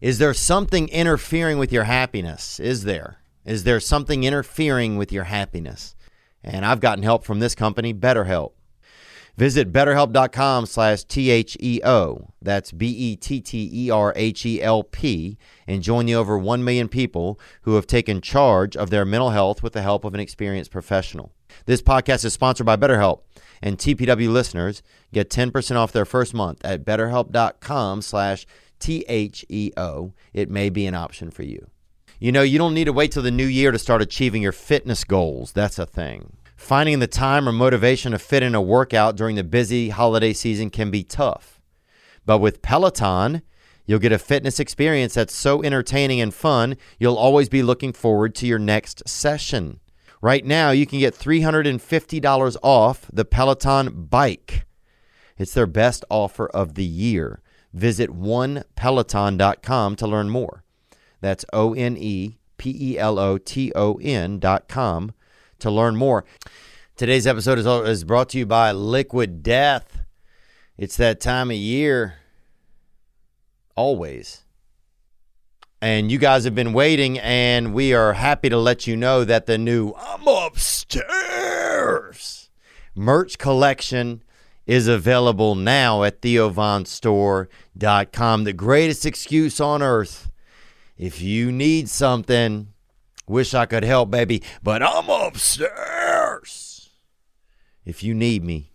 Is there something interfering with your happiness? Is there? Is there something interfering with your happiness? And I've gotten help from this company, BetterHelp. Visit betterhelp.com slash T-H-E-O. That's B-E-T-T-E-R-H-E-L-P and join the over 1 million people who have taken charge of their mental health with the help of an experienced professional. This podcast is sponsored by BetterHelp, and TPW listeners get 10% off their first month at betterhelp.com slash T-H-E-O. T H E O, it may be an option for you. You know, you don't need to wait till the new year to start achieving your fitness goals. That's a thing. Finding the time or motivation to fit in a workout during the busy holiday season can be tough. But with Peloton, you'll get a fitness experience that's so entertaining and fun, you'll always be looking forward to your next session. Right now, you can get $350 off the Peloton bike. It's their best offer of the year. Visit onepeloton.com to learn more. That's O N E P E L O T O N.com to learn more. Today's episode is, is brought to you by Liquid Death. It's that time of year, always. And you guys have been waiting, and we are happy to let you know that the new I'm upstairs merch collection is available now at theovonstore.com. The greatest excuse on earth. If you need something, wish I could help, baby, but I'm upstairs. If you need me,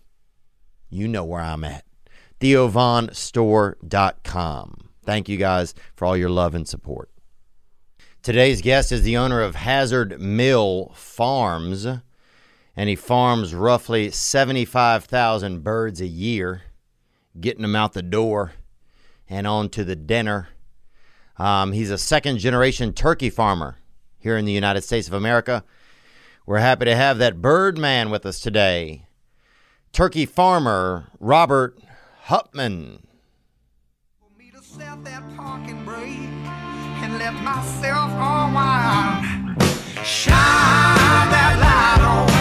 you know where I'm at. TheoVonStore.com. Thank you guys for all your love and support. Today's guest is the owner of Hazard Mill Farms, and he farms roughly 75,000 birds a year, getting them out the door and onto the dinner. Um, he's a second generation turkey farmer here in the United States of America. We're happy to have that bird man with us today. Turkey farmer Robert Hupman. Shine that light on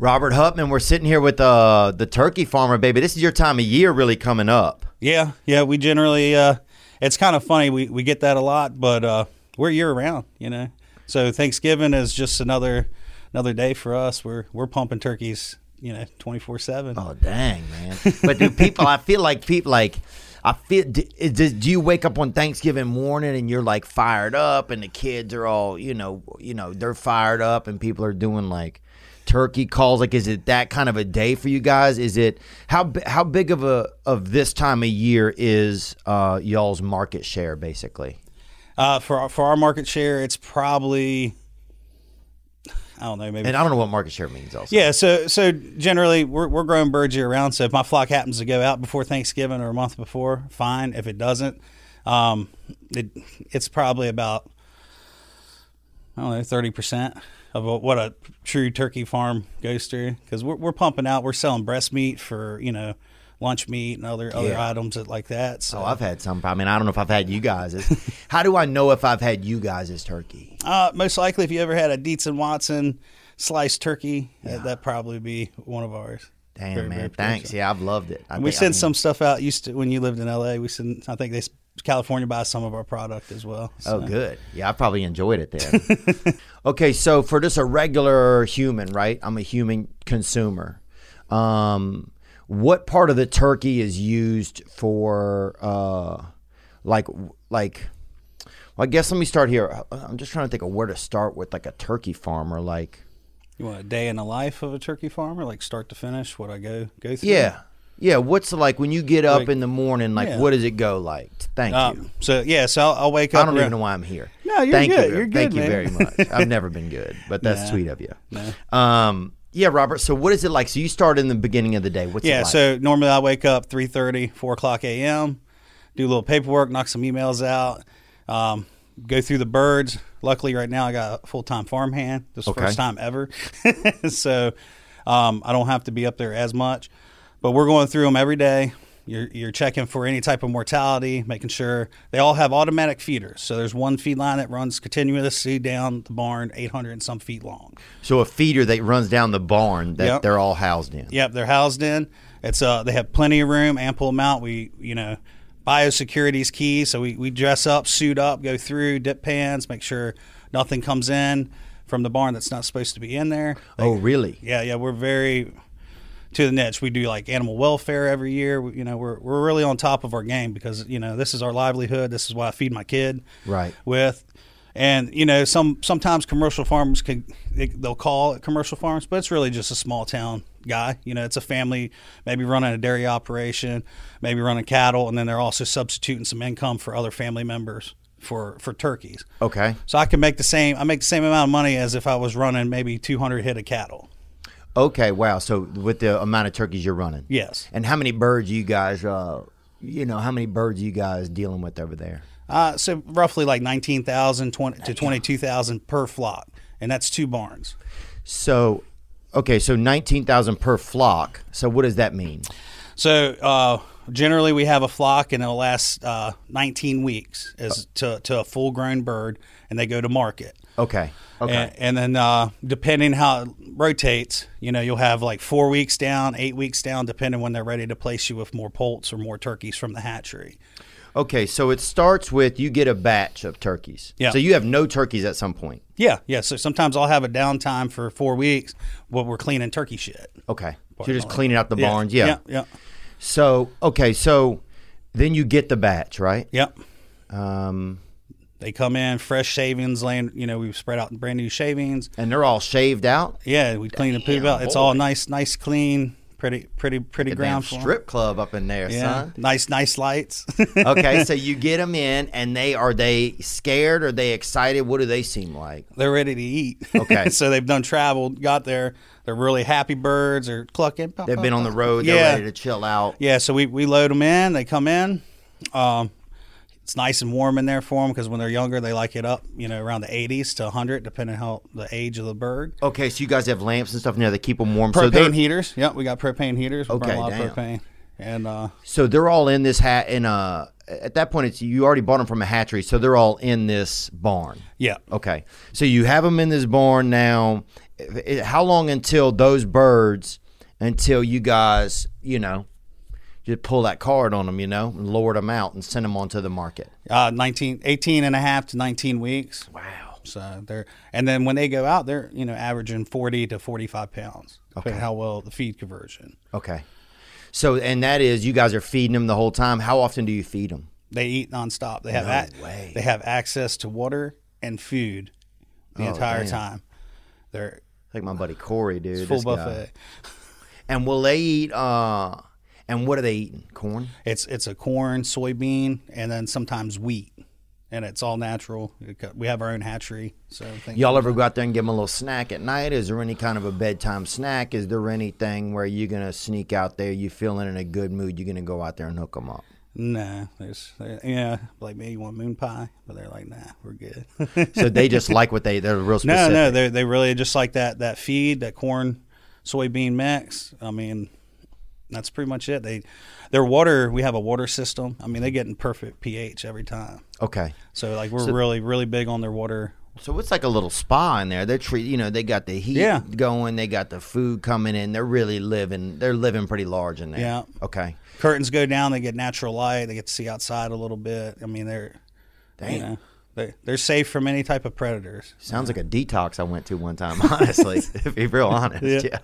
Robert Hupman, we're sitting here with uh, the turkey farmer, baby. This is your time of year really coming up. Yeah, yeah. We generally, uh, it's kind of funny. We, we get that a lot, but uh, we're year round, you know. So Thanksgiving is just another another day for us. We're we're pumping turkeys, you know, twenty four seven. Oh, dang, man. But do people, I feel like people like, I feel, do, do you wake up on Thanksgiving morning and you're like fired up and the kids are all, you know, you know, they're fired up and people are doing like turkey calls? Like, is it that kind of a day for you guys? Is it, how, how big of a, of this time of year is uh, y'all's market share basically? Uh, for our, for our market share, it's probably I don't know, maybe And I don't know what market share means also. Yeah, so so generally we're we're growing birds year round. So if my flock happens to go out before Thanksgiving or a month before, fine. If it doesn't, um, it it's probably about I don't know thirty percent of what- what a true turkey farm goes through because we're we're pumping out. We're selling breast meat for you know lunch meat and other other Yeah. items that- like that. So Oh, I've had some. I mean, I don't know if I've had you guys. How do I know if I've had you guys as turkey? Uh, most likely, if you ever had a Dietz and Watson sliced turkey, that, that'd probably be one of ours. Damn, Very, man. very Thanks. Yeah, I've loved it. I we think- I sent mean, some stuff out. Used to when you lived in L.A. We sent. I think they California buys some of our product as well. Oh, good. Yeah, I probably enjoyed it there. okay, so for just a regular human, right? I'm a human consumer. Um, what part of the turkey is used for, uh, like, like? Well, I guess let me start here. I'm just trying to think of where to start with, like a turkey farmer. Like, You want a day in the life of a turkey farmer, like start to finish? What I go go through? yeah, yeah. What's like when you get up Like- in the morning? Like, Yeah. what does it go like? Thank you. Um, so yeah, so I'll, I'll wake up. I don't around- even know why I'm here. No, you're Thank good. You. You're Thank good, you very much. I've never been good, but that's Nah. sweet of you. No. Um, yeah, Robert. So what is it like? So you start in the beginning of the day. What's it Yeah, like? so normally I wake up 3.30, 4 o'clock a.m., do a little paperwork, knock some emails out. Um, go through the birds. Luckily, right now I got a full time farm hand. This is the Okay. first time ever, so um, I don't have to be up there as much. But we're going through them every day. You're, you're checking for any type of mortality, making sure they all have automatic feeders. So there's one feed line that runs continuously down the barn, 800 and some feet long. So a feeder that runs down the barn that Yep. they're all housed in. Yep, they're housed in. It's uh they have plenty of room, ample amount. We you know biosecurity is key, so we, we dress up, suit up, go through, dip pans, make sure nothing comes in from the barn that's not supposed to be in there. Oh, really? Yeah, yeah, we're very to the niche. We do like animal welfare every year. We, you know, we're we're really on top of our game because you know this is our livelihood. This is why I feed my kid Right. with. And you know, some sometimes commercial farms can they, they'll call it commercial farms, but it's really just a small town guy. You know, it's a family maybe running a dairy operation, maybe running cattle, and then they're also substituting some income for other family members for for turkeys. Okay. So I can make the same. I make the same amount of money as if I was running maybe 200 head of cattle. Okay. Wow. So with the amount of turkeys you're running. Yes. And how many birds you guys, uh, you know, how many birds you guys dealing with over there? Uh, so roughly like 19,000 20 to 22,000 per flock, and that's two barns. So, okay, so nineteen thousand per flock. So what does that mean? So uh, generally, we have a flock, and it'll last uh, 19 weeks as to, to a full grown bird, and they go to market. Okay. Okay. And, and then uh, depending how it rotates, you know, you'll have like four weeks down, eight weeks down, depending when they're ready to place you with more poults or more turkeys from the hatchery. okay. So it starts with you get a batch of turkeys. Yeah. So you have no turkeys at some point. Yeah, yeah. So sometimes I'll have a downtime for four weeks while we're cleaning turkey shit. Okay. So you're just cleaning out the Yeah, barns. Yeah. yeah, yeah, So okay. So then you get the batch, right? yep. Um, They come in fresh shavings, laying. You know, we've spread out brand new shavings. and they're all shaved out. Yeah, we clean the poop Damn, out. It's boy. all nice, nice, clean, pretty, pretty, pretty The ground floor. strip club up in there, Yeah, son. nice, nice lights. okay, so you get them in, and they are they scared? Are they excited? What do they seem like? They're ready to eat. Okay. so they've done traveled, got there. They're really happy birds. They're clucking. They've been on the road. They're Yeah. ready to chill out. Yeah, so we, we load them in. They come in. Um, it's nice and warm in there for them because when they're younger, they like it up, you know, around the 80s to 100, depending how the age of the bird. Okay, so you guys have lamps and stuff in there that keep them warm. Propane they're heaters. Yep, we got propane heaters. We burn Okay, a lot damn. of propane. And uh, so they're all in this hat. In uh, at that point, it's you already bought them from a hatchery, so they're all in this barn. yeah, Okay, so you have them in this barn now. How long until those birds? Until you guys, you know, just pull that card on them, you know, and lower them out and send them onto the market. uh, 19, 18 and a half to 19 weeks. Wow. So they're, and then when they go out, they're, you know, averaging 40 to 45 pounds. Okay. How well the feed conversion. Okay. So, and that is you guys are feeding them the whole time. How often do you feed them? They eat nonstop. They have No way. they have access to water and food the Oh, entire damn. time. They're Like my buddy Corey, dude. full this guy. buffet. And will they eat? uh And what are they eating? Corn. It's it's a corn, soybean, and then sometimes wheat, and it's all natural. We have our own hatchery, so Y'all ever go out there and give them a little snack at night? Is there any kind of a bedtime snack? Is there anything where you're gonna sneak out there? You feeling in a good mood? You're gonna go out there and hook them up. Nah, there's there- yeah, like maybe you want moon pie, but they're like, nah, we're good. So they just like what they. They're real no, no, they they really just like that that feed, that corn, soybean mix. I mean, that's pretty much it. They their water, we have a water system. I mean, they get in perfect pH every time. Okay. So like we're So- really really big on their water. So it's like a little spa in there. They're treat, you know, they got the heat Yeah. going. They got the food coming in. They're really living. They're living pretty large in there. Yeah. Okay. Curtains go down, they get natural light, they get to see outside a little bit. I mean, they're Damn. you know, they they're safe from any type of predators. Sounds like a detox I went to one time. Honestly, to be real honest. Yeah. Yeah.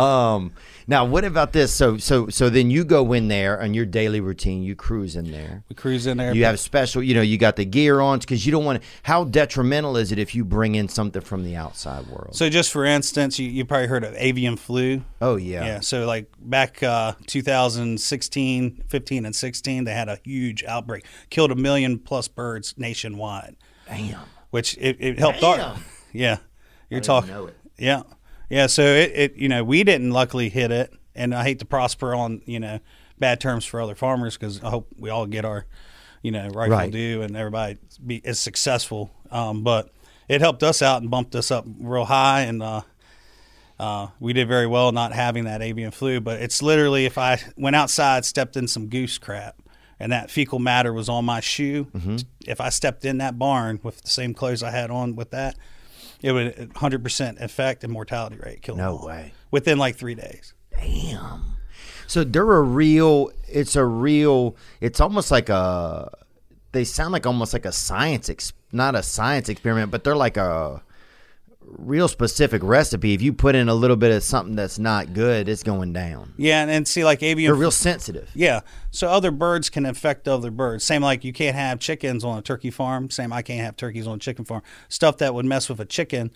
Um. Now, what about this? So, so, so then you go in there on your daily routine. You cruise in there. We cruise in there. You have special, you know, you got the gear on because you don't want. How detrimental is it if you bring in something from the outside world? so just for instance, you, you probably heard of avian flu. oh yeah. Yeah. So like back uh, 2016, 15, and 16, they had a huge outbreak, killed a million plus birds nationwide, Damn. which it, it helped. Our, yeah, you're talking. Yeah, yeah. So it, it, you know, we didn't luckily hit it, and I hate to prosper on you know bad terms for other farmers because I hope we all get our, you know, rifle Right. do and everybody be is successful. Um, but it helped us out and bumped us up real high, and uh, uh, we did very well not having that avian flu. But it's literally if I went outside, stepped in some goose crap, and that fecal matter was on my shoe, Mm-hmm. if I stepped in that barn with the same clothes I had on with that, it would 100% affect the mortality rate kill them No way. within like three days. Damn. So they're a real. It's a real. It's almost like a. They sound like almost like a science, ex, not a science experiment, but they're like a real specific recipe. If you put in a little bit of something that's not good, it's going down. Yeah, and, and see like avian They're real sensitive. Yeah. So other birds can infect other birds. Same like you can't have chickens on a turkey farm. Same I can't have turkeys on a chicken farm. Stuff that would mess with a chicken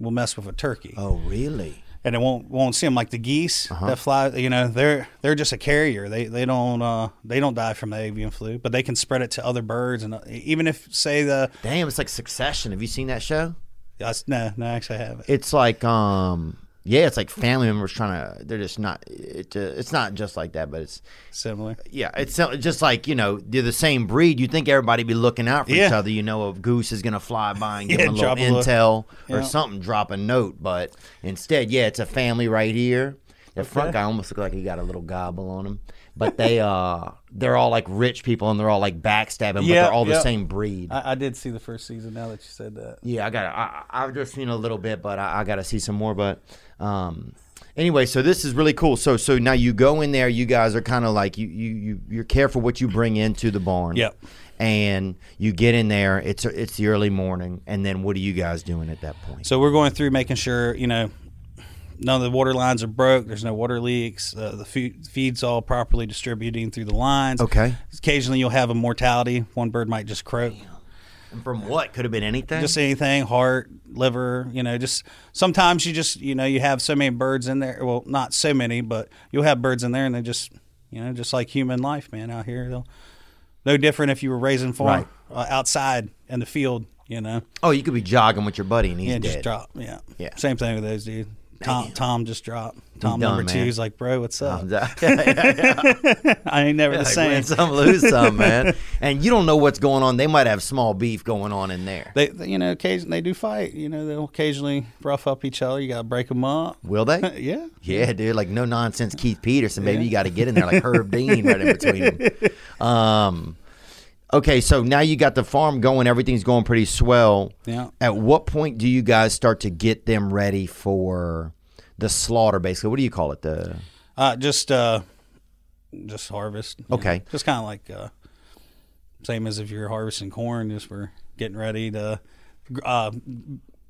will mess with a turkey, Oh, really? and it won't won't see them like the geese Uh-huh. that fly. You know, they're they're just a carrier. They they don't uh, they don't die from the avian flu, but they can spread it to other birds. And uh, even if say the Damn, it's like Succession. Have you seen that show? That's, no no actually I haven't. It's like um yeah, it's like family members trying to. They're just not. It, uh, it's not just like that, but it's Similar. yeah. It's just like you know they're the same breed. You think everybody be looking out for each other. You know, a goose is gonna fly by and give Yeah, them a little drop a little- intel or yeah. something, drop a note. But instead, yeah, it's a family right here. The front Okay. guy almost look like he got a little gobble on him. But they uh they're all like rich people and they're all like backstabbing, but they're all the same breed. I, I did see the first season. Now that you said that. Yeah, I got. I, I've just seen a little bit, but I, I got to see some more. But um, anyway, so this is really cool. So so now you go in there. You guys are kind of like you you you you're careful what you bring into the barn. Yep. And you get in there. It's it's the early morning, and then what are you guys doing at that point? So we're going through making sure you know none of the water lines are broke. There's no water leaks. Uh, the feed, feed's all properly distributing through the lines. Okay. Occasionally you'll have a mortality. One bird might just croak. And from what could have been anything. Just anything, heart, liver. You know, just sometimes you just you know you have so many birds in there. Well, not so many, but you'll have birds in there, and they just you know just like human life, man. Out here, they'll no different if you were raising farm Right. uh, outside in the field. You know. oh, you could be jogging with your buddy and he's Yeah, dead. just drop. Yeah. Yeah. Same thing with those, dude. Tom, Tom just dropped. Tom done, number two. man. He's like, bro, what's up? Yeah, yeah, yeah. I ain't never the Like, same. win some, lose some, man. And you don't know what's going on. They might have small beef going on in there. They, you know, occasionally they do fight. You know, they'll occasionally rough up each other. You got to break them up. Will they? yeah. Yeah, dude, like no nonsense Keith Peterson, baby. You got to get in there like Herb Dean right in between them. Um, okay, so now you got the farm going, everything's going pretty swell. Yeah. At what point do you guys start to get them ready for the slaughter? Basically, what do you call it? The Uh, just, uh, just harvest. Okay. know. Just kind of like, uh, same as if you're harvesting corn. Just we're getting ready to. Uh,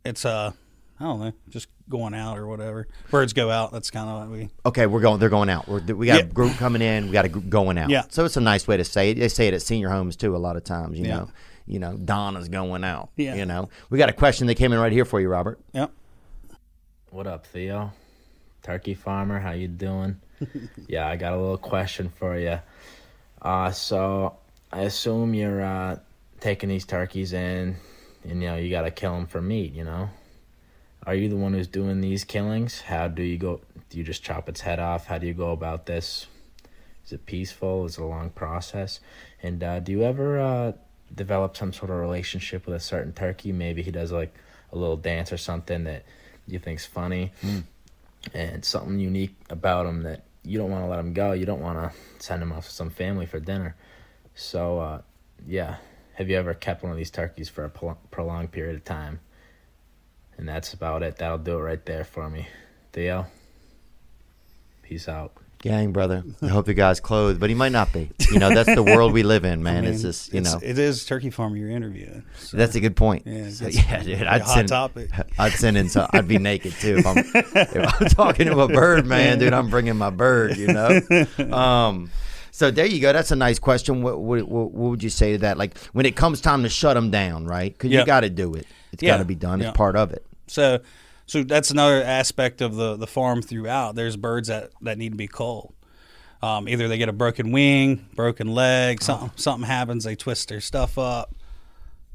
it's uh, I don't know, just going out or whatever. Birds go out. That's kind of what we. okay, we're going. They're going out. We're, we got a group coming in. We got a group going out. Yeah. So it's a nice way to say it. They say it at senior homes too. A lot of times, you Yeah. know. You know, Donna's going out. Yeah. You know, we got a question that came in right here for you, Robert. Yep. What up, Theo? Turkey farmer, how you doing? yeah, I got a little question for you. Uh, so I assume you're uh, taking these turkeys in, and you know you gotta kill them for meat. You know, are you the one who's doing these killings? How do you go? Do you just chop its head off? How do you go about this? Is it peaceful? Is it a long process? And uh, do you ever uh, develop some sort of relationship with a certain turkey? Maybe he does like a little dance or something that you think's funny, and something unique about him that you don't want to let him go. You don't want to send him off to some family for dinner. So, uh, yeah, have you ever kept one of these turkeys for a prol- prolonged period of time? And that's about it. That'll do it right there for me. Theo, peace out. Gang, brother. I hope your guy's clothed, but he might not be. You know, that's the world we live in, man. I it's just, you it's- know, it is turkey farmer you're interviewing. So. that's a good point. Yeah, So, yeah, dude. a I'd hot send, topic. I'd send in some. I'd be naked too if I'm if I'm talking to a bird, man, dude. I'm bringing my bird. You know. Um. So there you go. That's a nice question. What, what, what, would you say to that? Like when it comes time to shut them down, right? Because you Yeah. got to do it. It's Yeah. got to be done. It's part of it. So, so that's another aspect of the the farm throughout. There's birds that that need to be culled. Um, either they get a broken wing, broken leg, something something happens, they twist their stuff up.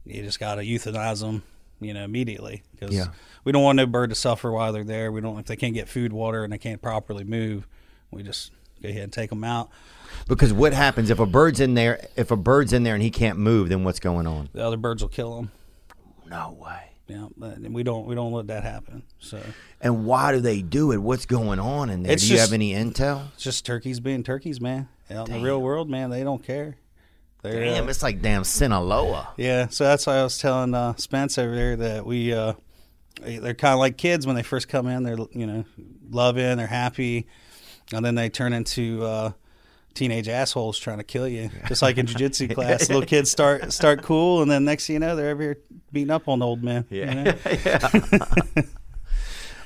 You just got to euthanize them, you know, immediately because Yeah. we don't want no bird to suffer while they're there. We don't if they can't get food, water, and they can't properly move. We just go ahead and take them out. Because what happens if a bird's in there? If a bird's in there and he can't move, then what's going on? The other birds will kill him. No way. Yeah, but we don't we don't let that happen. So And why do they do it? What's going on in there? It's do you just- have any intel? it's just turkeys being turkeys, man. Out in the real world, man, they don't care. They're, uh, Damn, it's like damn Sinaloa. Yeah, so that's why I was telling uh, Spence over there that we uh, they're kind of like kids when they first come in. They're you know loving, they're happy, and then they turn into uh, teenage assholes trying to kill you. Just like in jujitsu class, little kids start start cool, and then next thing you know, they're over here beating up on old men. you know?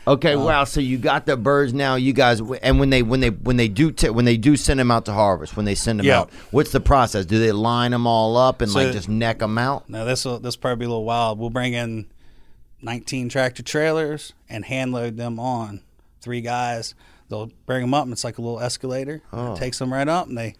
Okay, uh, wow. So you got the birds now. You guys, and when they when they when they do t- when they do send them out to harvest, when they send them Yeah. out, what's the process? Do they line them all up and So- like just neck them out? Now this will this will probably be a little wild. We'll bring in 19 tractor trailers and hand load them on. Three guys. They'll bring them up, and it's like a little escalator. Oh. It takes them right up, and they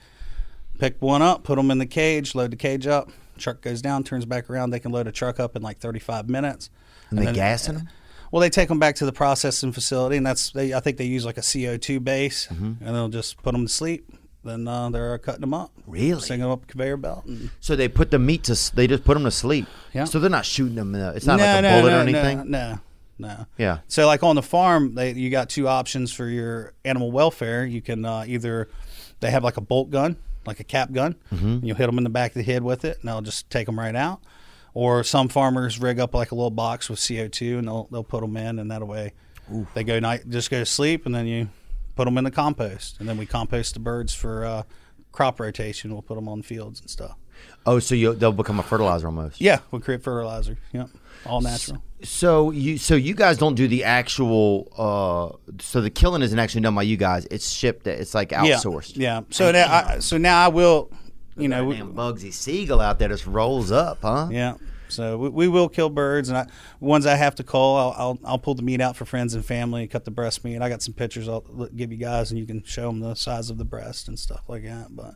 pick one up, put them in the cage, load the cage up. Truck goes down, turns back around. They can load a truck up in like 35 minutes. And they then- gassing them? Well, they take them back to the processing facility, and that's they. I think they use like a CO2 base, Mm-hmm. and they'll just put them to sleep. Then uh, they're cutting them up, Really? sing them up a conveyor belt, and So they put the meat to they just put them to sleep. Yeah. So they're not shooting them. In it's not no, like a no, bullet no, or anything. No, no, no. Yeah. So like on the farm, they you got two options for your animal welfare. You can uh, either they have like a bolt gun, like a cap gun. Mm-hmm. And you'll hit them in the back of the head with it, and they'll just take them right out. Or some farmers rig up like a little box with CO two, and they'll they'll put them in, and that way they go night just go to sleep, and then you put them in the compost, and then we compost the birds for uh, crop rotation. We'll put them on fields and stuff. Oh, so you, they'll become a fertilizer almost. Yeah, we'll create fertilizer. Yep, all natural. So you so you guys don't do the actual. uh So the killing isn't actually done by you guys. It's shipped. It's like outsourced. Yeah. yeah. So now, I, so now I will, you know, we, Bugsy Siegel out there just rolls up, huh? yeah. So we, we will kill birds, and I, ones I have to cull, I'll, I'll I'll pull the meat out for friends and family, cut the breast meat. I got some pictures I'll give you guys, and you can show them the size of the breast and stuff like that. But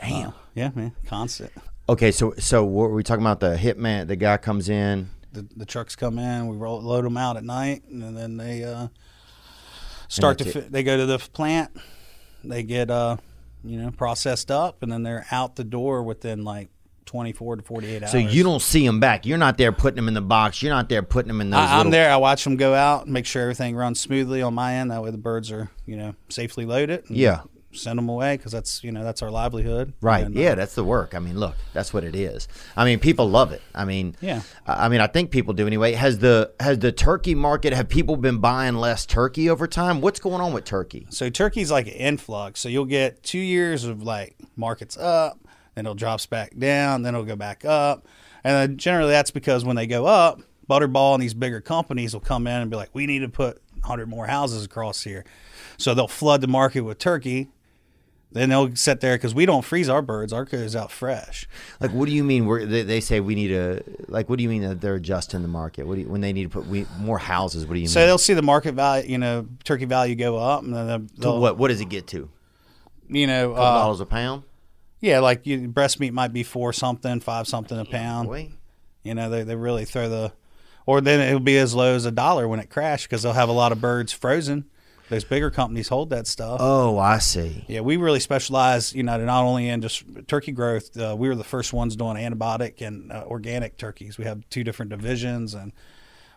Damn. yeah, man, constant. Okay, so so what were we talking about? The hitman, the guy comes in. The, the trucks come in, we roll, load them out at night, and then they uh, start to. Fi- they go to the plant, they get uh, you know, processed up, and then they're out the door within like twenty four to forty eight hours. So you don't see them back. You're not there putting them in the box. You're not there putting them in those. I, I'm little- there. I watch them go out, make sure everything runs smoothly on my end. That way, the birds are you know safely loaded. and Yeah. Send them away because that's you know that's our livelihood. Right. And, uh, yeah, that's the work. I mean, look, that's what it is. I mean, people love it. I mean, Yeah. I mean, I think people do anyway. Has the has the turkey market? Have people been buying less turkey over time? What's going on with turkey? So turkey's like an influx. So you'll get two years of like markets up, then it'll drops back down, then it'll go back up, and then generally that's because when they go up, Butterball and these bigger companies will come in and be like, we need to put 100 more houses across here, so they'll flood the market with turkey. Then they'll sit there because we don't freeze our birds. Our goes out fresh. Like, what do you mean? We're, they, they say we need to like. What do you mean that they're adjusting the market? What do you, when they need to put we, more houses? What do you So mean? So they'll see the market value, you know, turkey value go up, and then To what what does it get to? you know, uh, dollars a pound? yeah, like you, breast meat might be four something, five something a pound. Boy. You know, they, they really throw the, or then it'll be as low as a dollar when it crashed because they'll have a lot of birds frozen. Those bigger companies hold that stuff. Oh, I see. yeah, we really specialize, you know, not only in just turkey growth. Uh, we were the first ones doing antibiotic and uh, organic turkeys. We have two different divisions, and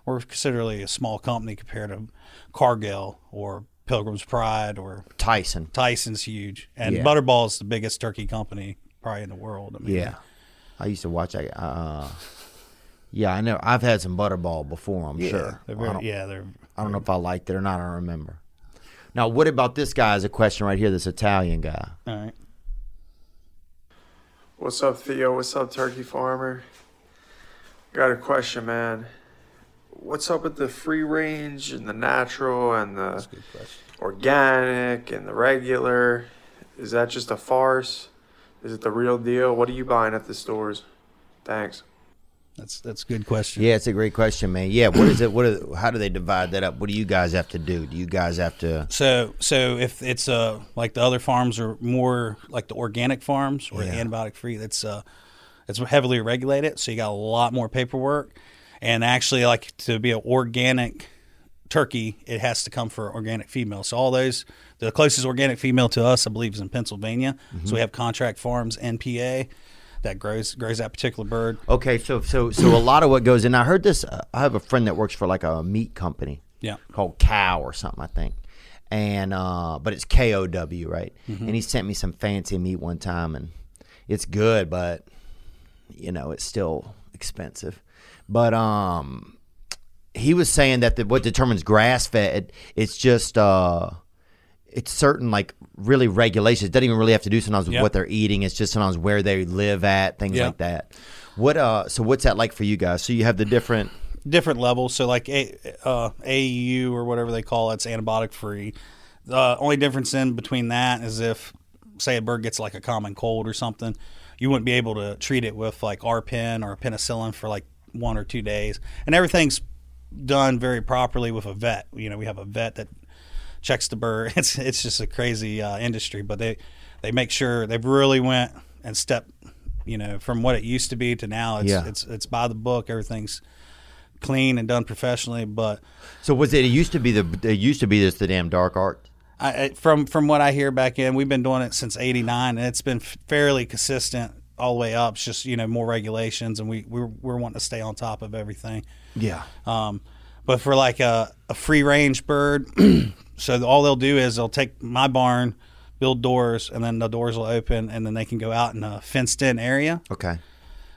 we're considerably a small company compared to Cargill or Pilgrim's Pride or Tyson. Tyson's huge, and Yeah. Butterball is the biggest turkey company probably in the world. I mean, Yeah, I used to watch that. Uh, yeah, I know. I've had some butterball before. I'm sure. they're very, yeah, they're I don't know if I liked it or not. I don't remember. Now, what about this guy? Is a question right here. This Italian guy. all right. What's up, Theo? What's up, Turkey Farmer? Got a question, man. What's up with the free range and the natural and the organic and the regular? Is that just a farce? Is it the real deal? What are you buying at the stores? Thanks. That's that's a good question. Yeah, it's a great question, man. Yeah, what is it? What? Is, how do they divide that up? What do you guys have to do? Do you guys have to? So so if it's uh like the other farms are more like the organic farms or Yeah. antibiotic free, that's uh it's heavily regulated, so you got a lot more paperwork. And actually, like to be an organic turkey, it has to come for organic female. So all those The closest organic female to us, I believe, is in Pennsylvania. Mm-hmm. So we have contract farms NPA that grows grows that particular bird. Okay, so so so a lot of what goes in. I heard this. Uh, I have a friend that works for like a meat company. Yeah. called Cow or something, I think. And uh, but it's K O W, right? Mm-hmm. And he sent me some fancy meat one time, and it's good, but you know it's still expensive. But um, he was saying that the, what determines grass fed, it's just uh, it's certain like really regulations. It doesn't even really have to do sometimes with Yep. what they're eating. It's just sometimes where they live at, things Yeah. like that. What uh? So what's that like for you guys? So you have the different. different levels. So like a, uh, AEU or whatever they call it, it's antibiotic free. The only difference in between that is if, say, a bird gets like a common cold or something, you wouldn't be able to treat it with like Arpen or penicillin for like one or two days, and everything's done very properly with a vet. You know, we have a vet that checks the burr. It's it's just a crazy uh, industry, but they they make sure they've really went and stepped. You know, from what it used to be to now, it's Yeah. it's it's by the book. Everything's clean and done professionally. But So was it? It used to be the. It used to be this the damn dark art. I, I- from from what I hear back in, we've been doing it since '89, and it's been fairly consistent all the way up. It's just you know more regulations, and we we're, we're wanting to stay on top of everything. Yeah. Um, but for like a, a free range bird, so all they'll do is they'll take my barn, build doors, and then the doors will open, and then they can go out in a fenced in area. Okay.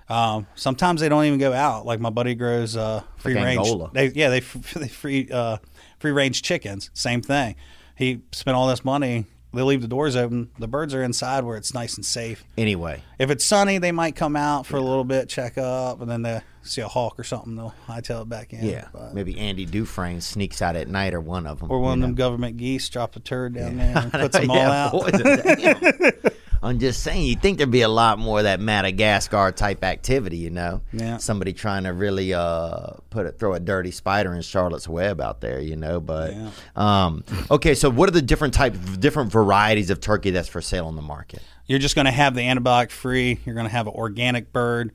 Um, sometimes they don't even go out. Like my buddy grows uh, free Like range. Angola. They yeah they f- they free uh, free range chickens. Same thing. He spent all this money. They leave the doors open. The birds are inside where it's nice and safe. Anyway. If it's sunny, they might come out for a little bit, check up, and then they see a hawk or something. They'll hightail it back in. Yeah. But- Maybe Andy Dufresne sneaks out at night, or one of them. or one of them government geese drop a turd down there and puts them all Yeah, out. boy. I'm just saying, you think there'd be a lot more of that Madagascar type activity, you know? Yeah. Somebody trying to really uh, put it, throw a dirty spider in Charlotte's Web out there, you know? But Yeah. um, okay, so what are the different type, different varieties of turkey that's for sale on the market? You're just going to have the antibiotic free. You're going to have an organic bird,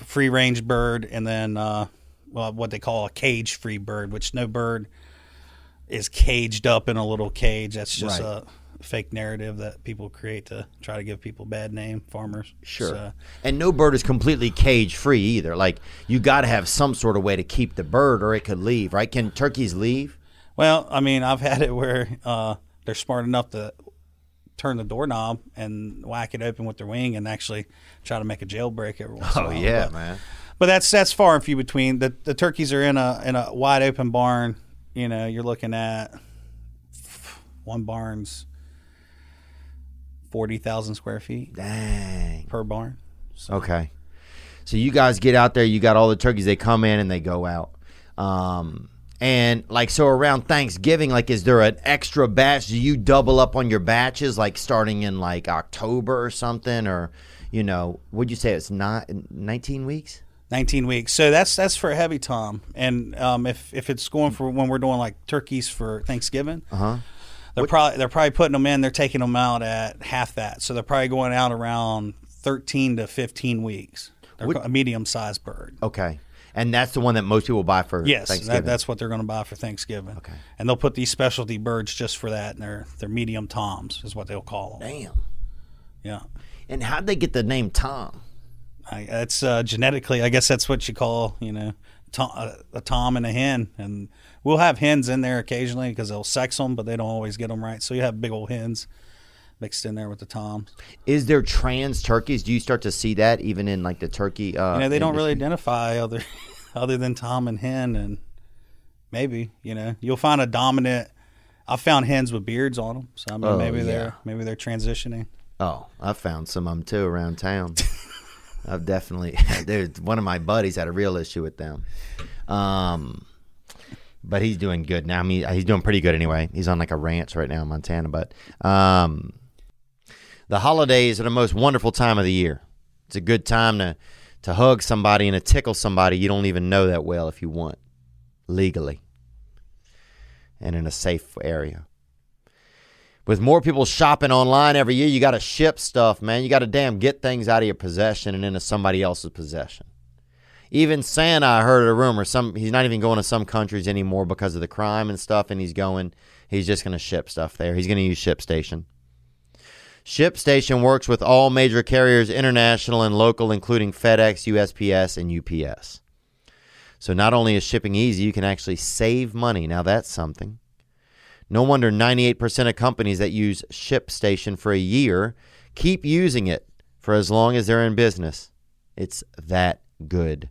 a free range bird, and then uh, well, what they call a cage free bird, which no bird is caged up in a little cage. That's just Right. a fake narrative that people create to try to give people bad name, farmers. Sure. So, and no bird is completely cage free either. Like you got to have some sort of way to keep the bird, or it could leave. Right? Can turkeys leave? well, I mean, I've had it where uh, they're smart enough to turn the doorknob and whack it open with their wing and actually try to make a jailbreak every once in a Oh yeah, But- man. But that's that's far and few between. The the turkeys are in a in a wide open barn. You know, you're looking at one barn's forty thousand square feet Dang. per barn. Okay. So you guys get out there, you got all the turkeys, they come in and they go out. Um, and like so around Thanksgiving, like is there an extra batch? Do you double up on your batches like starting in like October or something? Or, you know, would you say it's not 19 weeks? 19 weeks. So that's that's for heavy tom. And um, if if it's going for when we're doing like turkeys for Thanksgiving, Uh-huh. They're probably they're probably putting them in. They're taking them out at half that. So they're probably going out around 13 to 15 weeks. They're What- a medium sized bird. Okay. And that's the one that most people buy for Yes, Thanksgiving. that, that's what they're going to buy for Thanksgiving. Okay. and they'll put these specialty birds just for that, and they're they're medium toms is what they'll call them. Damn. Yeah, And how'd they get the name Tom? I, that's uh, genetically. I guess that's what you call you know tom, uh, a tom and a hen, and we'll have hens in there occasionally because they'll sex them, but they don't always get them right. So you have big old hens mixed in there with the toms. Is there trans turkeys? Do you start to see that even in like the turkey? Uh, You know, they don't really identify other other than tom and hen, and maybe you know you'll find a dominant. I found hens with beards on them, so I mean Oh, maybe yeah. they're maybe they're transitioning. Oh, I found some of them too around town. I've definitely. One of my buddies had a real issue with them. Um, but he's doing good now. I mean, he's doing pretty good anyway. He's on like a ranch right now in Montana. But um, the holidays are the most wonderful time of the year. It's a good time to to hug somebody and to tickle somebody you don't even know that well if you want, legally, and in a safe area with more people shopping online every year, you got to ship stuff, man. You got to damn get things out of your possession and into somebody else's possession. Even Santa, I heard a rumor. Some he's not even going to some countries anymore because of the crime and stuff. And he's going. He's just going to ship stuff there. He's going to use ShipStation. ShipStation works with all major carriers, international and local, including FedEx, USPS, and UPS. So not only is shipping easy, you can actually save money. Now that's something. No wonder 98% of companies that use ShipStation for a year keep using it for as long as they're in business. It's that good.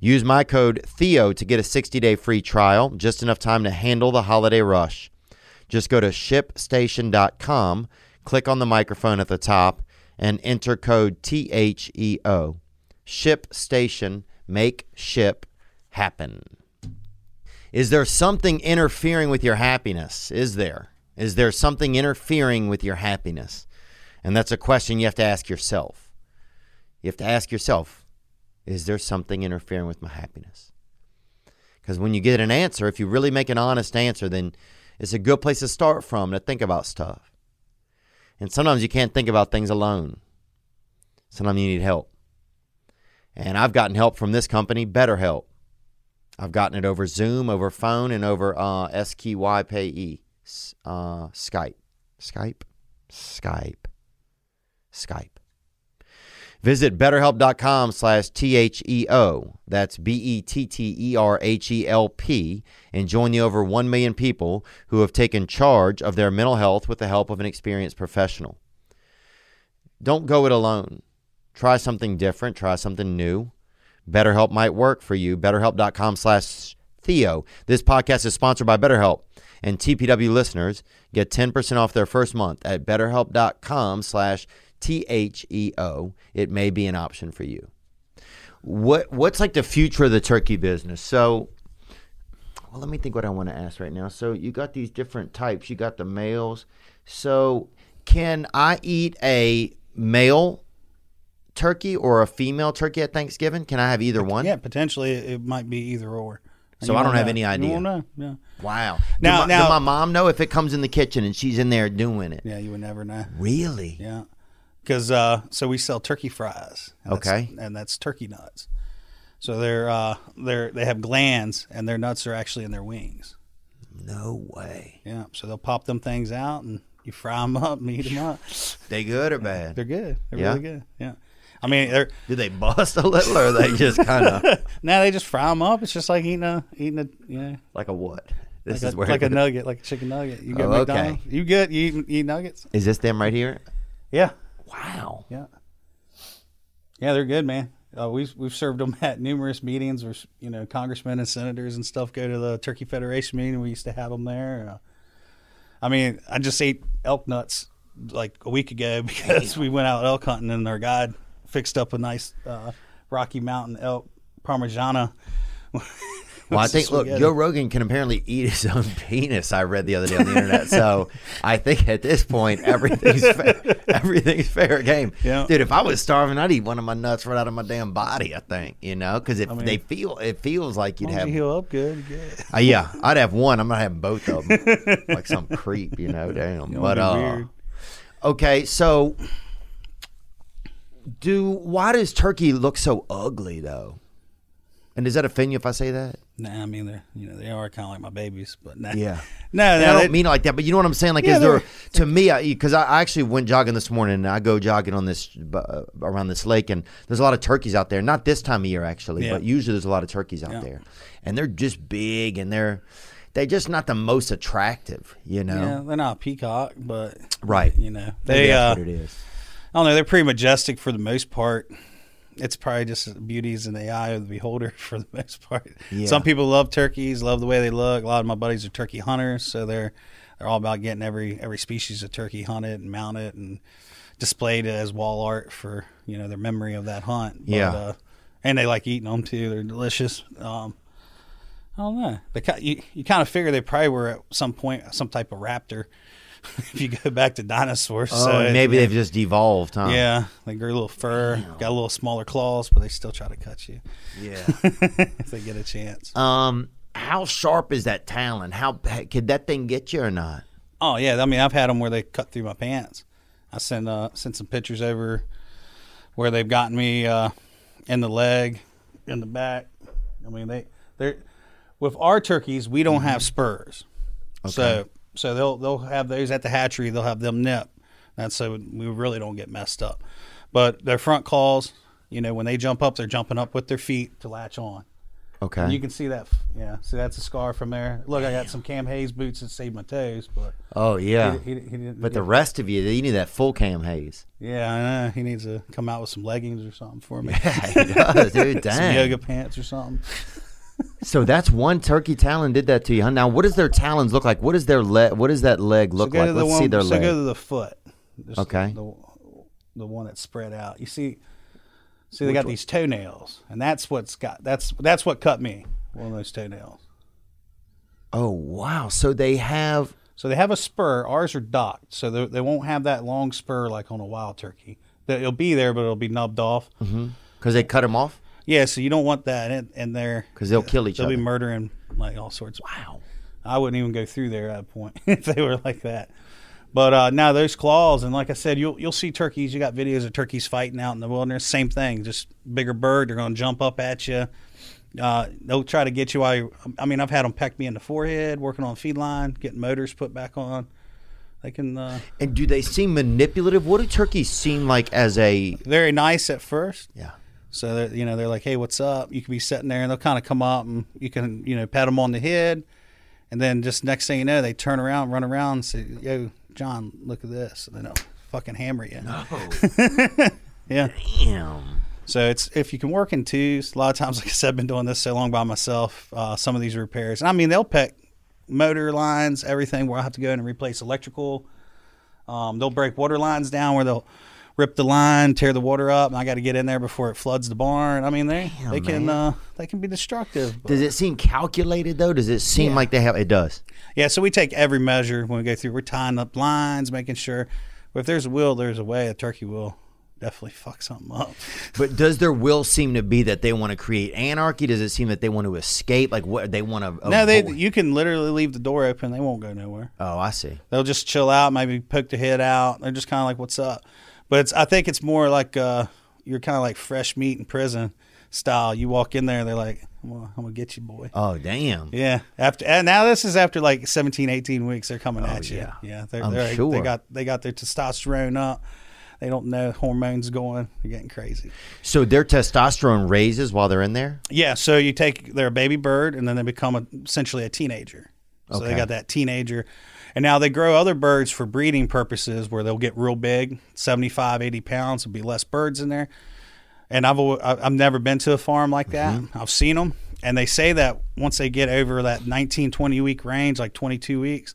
Use my code Theo to get a 60-day free trial, just enough time to handle the holiday rush. Just go to shipstation.com, click on the microphone at the top, and enter code THEO. ShipStation, make ship happen. Is there something interfering with your happiness? Is there? Is there something interfering with your happiness? And that's a question you have to ask yourself. You have to ask yourself, is there something interfering with my happiness? Because when you get an answer, if you really make an honest answer, then it's a good place to start from to think about stuff. And sometimes you can't think about things alone. Sometimes you need help. And I've gotten help from this company, BetterHelp. I've gotten it over Zoom, over phone, and over uh, Payee, uh, Skype. Skype? Skype. Skype. Visit betterhelp.com slash T-H-E-O. That's B-E-T-T-E-R-H-E-L-P and join the over 1 million people who have taken charge of their mental health with the help of an experienced professional. Don't go it alone. Try something different. Try something new. BetterHelp might work for you. BetterHelp.com slash Theo. This podcast is sponsored by BetterHelp. And TPW listeners get 10% off their first month at betterhelp.com slash T-H-E-O. It may be an option for you. What What's like the future of the turkey business? So, well, let me think what I want to ask right now. So you got these different types. You got the males. So can I eat a male turkey or a female turkey at Thanksgiving? Can I have either one? Yeah, potentially it might be either or. So you I don't won't have know. any idea. won't know. Yeah. Wow. Now- my, now- my mom know if it comes in the kitchen and she's in there doing it? Yeah, you would never know. Really? Yeah. Because uh, so we sell turkey fries. and Okay. and that's turkey nuts. So they're uh, they're they have glands, and their nuts are actually in their wings. No way. Yeah. So they'll pop them things out, and you fry them up and eat them up. They good or bad? They're good. They're Yeah? really good. Yeah. I mean, they're Do they bust a little or they just kind of now they just fry them up. It's just like eating a eating a you know like a what? This like, is a, where like a nugget, like a chicken nugget. You get Oh, okay. McDonald's. You get you eat, eat nuggets. Is this them right here? Yeah. Wow. Yeah. Yeah, they're good, man. Uh, we've we've served them at numerous meetings where you know congressmen and senators and stuff go to the Turkey Federation meeting. We used to have them there. Uh, I mean, I just ate elk nuts like a week ago because we went out elk hunting and our guide fixed up a nice uh, Rocky Mountain elk parmigiana. Well, I think look. Joe Rogan can apparently eat his own penis. I read the other day on the internet. So I think at this point everything's fair, everything's fair game. Yeah. dude. If I was starving, I'd eat one of my nuts right out of my damn body. I think you know because if mean- they feel it feels like you'd As long as have. you heal up good, good. Uh, yeah, I'd have one. I'm not having both of them like some creep, you know. Damn, but uh, weird. okay. So, do why does turkey look so ugly though? And does that offend you if I say that? Nah, I mean they're you know they are kind of like my babies, but nah. Yeah. no, I don't mean it like that, but you know what I'm saying. Like, Yeah, is there to me? Because I, I actually went jogging this morning, and I go jogging on this uh, around this lake, and there's a lot of turkeys out there. Not this time of year, actually, Yeah. but usually there's a lot of turkeys out Yeah. there, and they're just big, and they're they're just not the most attractive, you know. Yeah, they're not a peacock, but Right. You know, Maybe they. Uh, what it is. I don't know. They're pretty majestic for the most part. It's probably just beauties in the eye of the beholder for the most part. Yeah. Some people love turkeys, love the way they look. A lot of my buddies are turkey hunters, so they're they're all about getting every every species of turkey hunted and mounted and displayed as wall art for you know their memory of that hunt. But, Yeah. uh, and they like eating them too. They're delicious. Um, I don't know. They you you kind of figure they probably were at some point some type of raptor. if you go back to dinosaurs, Oh, so maybe yeah. they've just devolved, huh? Yeah, they grew a little fur, got a little smaller claws, but they still try to cut you yeah. if they get a chance. um, how sharp is that talon? How could that thing get you or not? Oh yeah, I mean I've had them where they cut through my pants. I sent uh, sent some pictures over where they've gotten me uh, in the leg, in the back. I mean, they they with our turkeys, we don't have spurs, so so they'll they'll have those at the hatchery. They'll have them nip. That's so we really don't get messed up. But their front claws, you know, when they jump up, they're jumping up with their feet to latch on. Okay. And you can see that. Yeah, see that's a scar from there. Look, I got some Cam Hanes boots that saved my toes, but oh yeah. he, he, he didn't. but the rest of you, you need that full Cam Hanes. yeah, I know. He needs to come out with some leggings or something for me. Yeah, he does, dude. some yoga pants or something. So that's one turkey talon did that to you, huh? Now, what does their talons look like? What is their leg? What does that leg look so like? Let's one, see their so leg. go to the foot. Just Okay. The, the one that's spread out. You see, see they got these toenails, and that's what's got. That's that's what cut me. One of those toenails. oh wow! So they have. So they have a spur. Ours are docked, so they, they won't have that long spur like on a wild turkey. That It'll be there, but it'll be nubbed off. Mm-hmm. Because they cut them off. Yeah, so you don't want that in, in there 'Cause they'll kill each other. They'll be murdering like all sorts. Wow, I wouldn't even go through there at a point if they were like that. But uh, now those claws, and like I said, you'll you'll see turkeys. You got videos of turkeys fighting out in the wilderness. Same thing, just bigger bird. They're going to jump up at you. Uh, they'll try to get you while you. I mean, I've had them peck me in the forehead, working on feed line, getting motors put back on. They can. Uh, And do they seem manipulative? What do turkeys seem like as a? very nice at first. Yeah. So they're, you know they're like, hey, what's up? You can be sitting there, and they'll kind of come up, and you can you know pat them on the head, and then just next thing you know, they turn around, run around, and say, yo, John, look at this, and then they'll fucking hammer you. yeah. Damn. So it's if you can work in twos. A lot of times, like I said, I've been doing this so long by myself. Uh, some of these repairs, and I mean, they'll pick motor lines, everything. Where I have to go in and replace electrical. Um, they'll break water lines down where they'll rip the line, tear the water up, and I got to get in there before it floods the barn. I mean, they Damn, they can uh, they can be destructive. but- Does it seem calculated though? Does it seem Yeah. like they have? It does. yeah, so we take every measure when we go through. We're tying up lines, making sure. If there's a will, there's a way. A turkey will definitely fuck something up. But does their will seem to be that they want to create anarchy? Does it seem that they want to escape? Like what they want to? no, they you can literally leave the door open. They won't go nowhere. Oh, I see. They'll just chill out, maybe poke their head out. They're just kind of like, "What's up?" But it's, I think it's more like uh, you're kind of like fresh meat in prison style. You walk in there, they're like, "I'm gonna, I'm gonna get you, boy." Oh, damn. Yeah. After and now this is after like 17, 18 weeks. They're coming at you. Oh, yeah. Yeah. They're, I'm they're, sure. They got they got their testosterone up. They don't know hormones going. They're getting crazy. So their testosterone raises while they're in there. Yeah. So you take they're a baby bird and then they become a, essentially a teenager. So they got that teenager. And now they grow other birds for breeding purposes where they'll get real big, 75, 80 pounds. There'll be less birds in there. And I've, I've never been to a farm like that. Mm-hmm. I've seen them. And they say that once they get over that 19, 20 week range, like 22 weeks,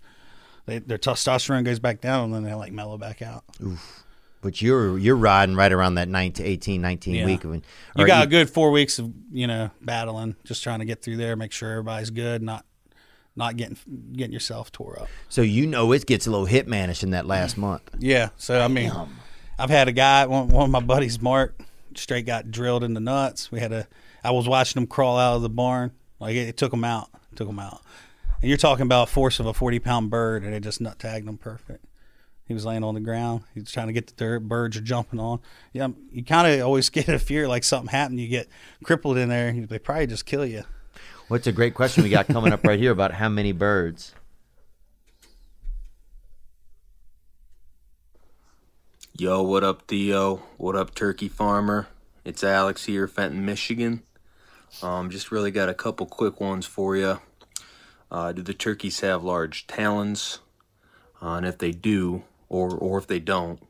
they, their testosterone goes back down and then they like mellow back out. Oof But you're you're riding right around that 19, 18, 19 Yeah. week. Of, You got a good four weeks of, you know, battling, just trying to get through there, make sure everybody's good, not not getting getting yourself tore up. So you know it gets a little hitmanish in that last month. Yeah. So I mean, I've had a guy, one, one of my buddies, Mark, straight got drilled in the nuts. We had a, I was watching him crawl out of the barn. Like it, it took him out, took him out. And you're talking about force of a 40 pound bird, and it just nut tagged him perfect. He was laying on the ground. He was trying to get the dirt. Birds are jumping on. Yeah, you kind of always get a fear like something happened. You get crippled in there. They probably just kill you. What's a great question we got coming up right here about how many birds? Yo, what up, Theo? What up, Turkey Farmer? It's Alex here, Fenton, Michigan. Um, just really got a couple quick ones for you. Uh, do the turkeys have large talons? Uh, and if they do, or or if they don't,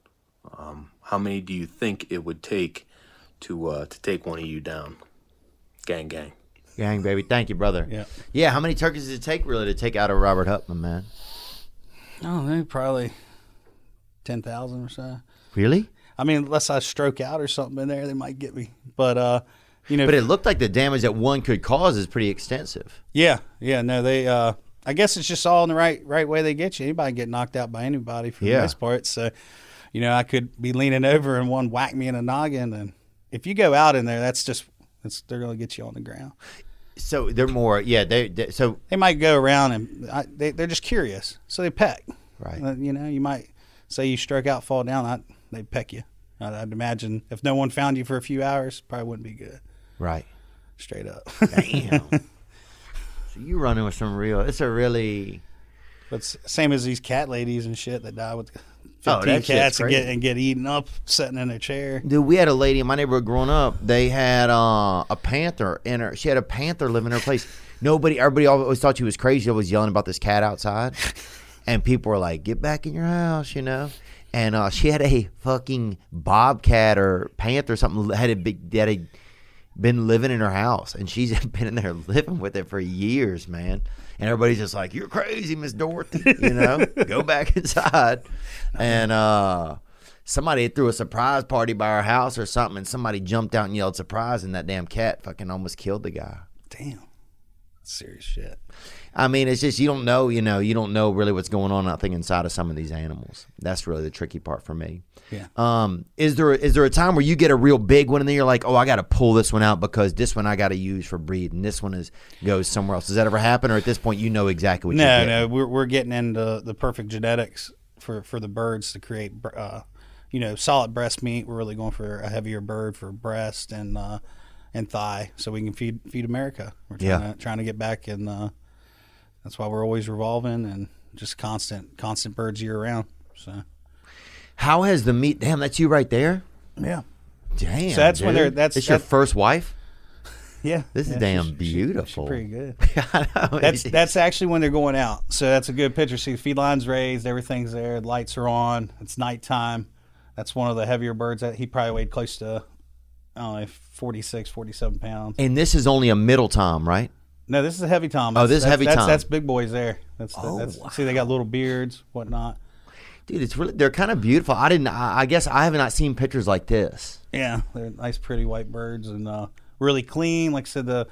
um, how many do you think it would take to uh, to take one of you down? Gang, gang. Gang, baby. Thank you, brother. Yeah. Yeah. How many turkeys does it take really to take out a Robert Hutman, man? Oh, don't probably 10,000 or so. Really? I mean, unless I stroke out or something in there, they might get me. But uh, you know, But it looked like the damage that one could cause is pretty extensive. yeah, yeah, no, they. Uh, I guess it's just all in the right right way they get you. Anybody get knocked out by anybody for Yeah. the most part. So, you know, I could be leaning over and one whack me in the noggin, and if you go out in there, that's just that's they're gonna get you on the ground. So they're more, yeah. They, they so They might go around and I, they they're just curious, so they peck. Right. Uh, you know, you might say you stroke out, fall down, I, they peck you. I'd, I'd imagine if no one found you for a few hours, probably wouldn't be good. right. straight up. Damn. so you running with some real. It's a really. but it's same as these cat ladies and shit that die with Oh, 15 that cats and get and get eaten up sitting in a chair. Dude, we had a lady in my neighborhood growing up. They had uh, a panther in her. She had a panther living in her place. Nobody, everybody always thought she was crazy. Always yelling about this cat outside, and people were like, "Get back in your house," you know. And uh, she had a fucking bobcat or panther or something had a big that had been living in her house, and she's been in there living with it for years, man. And everybody's just like, "You're crazy, Miss Dorothy," you know. Go back inside. And uh, somebody threw a surprise party by our house or something, and somebody jumped out and yelled surprise, and that damn cat fucking almost killed the guy. Damn, serious shit. I mean, it's just you don't know, you know, you don't know really what's going on. I think inside of some of these animals. That's really the tricky part for me. Yeah. Um, is there is there a time where you get a real big one and then you're like, oh, I got to pull this one out because this one I got to use for breeding. This one is goes somewhere else. Does that ever happen, or at this point you know exactly what? No, you're no, we're we're getting into the perfect genetics for for the birds to create, uh, you know, solid breast meat. We're really going for a heavier bird for breast and uh, and thigh, so we can feed feed America. We're trying Yeah. to trying to get back, and uh, that's why we're always revolving and just constant constant birds year round. So How has the meat? Damn, that's you right there. yeah, Damn. So that's when they're- that's- it's your first wife. yeah. This is yeah, damn she- beautiful. She's pretty good. That's that's actually when they're going out. So that's a good picture. See, the feed line's raised, everything's there, the lights are on. It's nighttime. That's one of the heavier birds that he probably weighed close to, I don't know, 46, 47 pounds. and this is only a middle tom, right? No, this is a heavy tom. Oh, this is That's- heavy that's, tom. That's big boys there. That's, the, Oh, that's see, they got little beards, whatnot. Dude, it's really they're kind of beautiful. I didn't. I, I guess I have not seen pictures like this. Yeah, they're nice, pretty white birds and uh, really clean. Like I said, the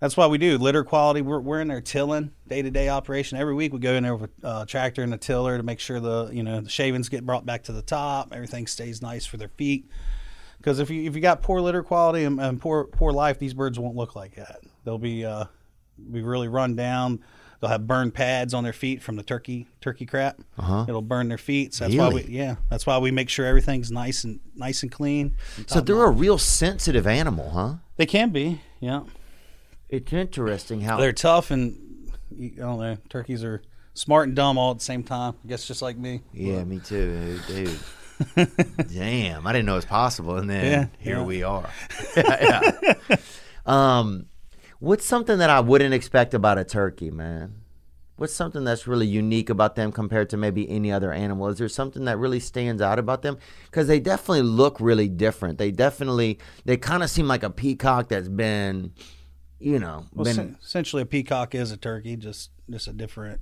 that's why we do litter quality. We're, we're in there tilling day to day operation every week. We go in there with a uh, tractor and a tiller to make sure the you know the shavings get brought back to the top. Everything stays nice for their feet. Because if you if you got poor litter quality and, and poor poor life, these birds won't look like that. They'll be uh, be really run down. They'll have burned pads on their feet from the turkey turkey crap. Uh-huh. It'll burn their feet. So that's why we yeah that's why we make sure everything's nice and nice and clean. and So they're a real sensitive animal, huh? they can be, yeah. It's interesting how They're tough and I don't know. Turkeys are smart and dumb all at the same time. I guess just like me. Yeah, me too, dude. Damn, I didn't know it was possible, and then Yeah, here yeah. we are. Yeah. Um, what's something that I wouldn't expect about a turkey, man? What's something that's really unique about them compared to maybe any other animal? Is there something that really stands out about them? Because they definitely look really different. They definitely, they kind of seem like a peacock that's been, you know, Well, been. essentially, a peacock is a turkey, just just a different.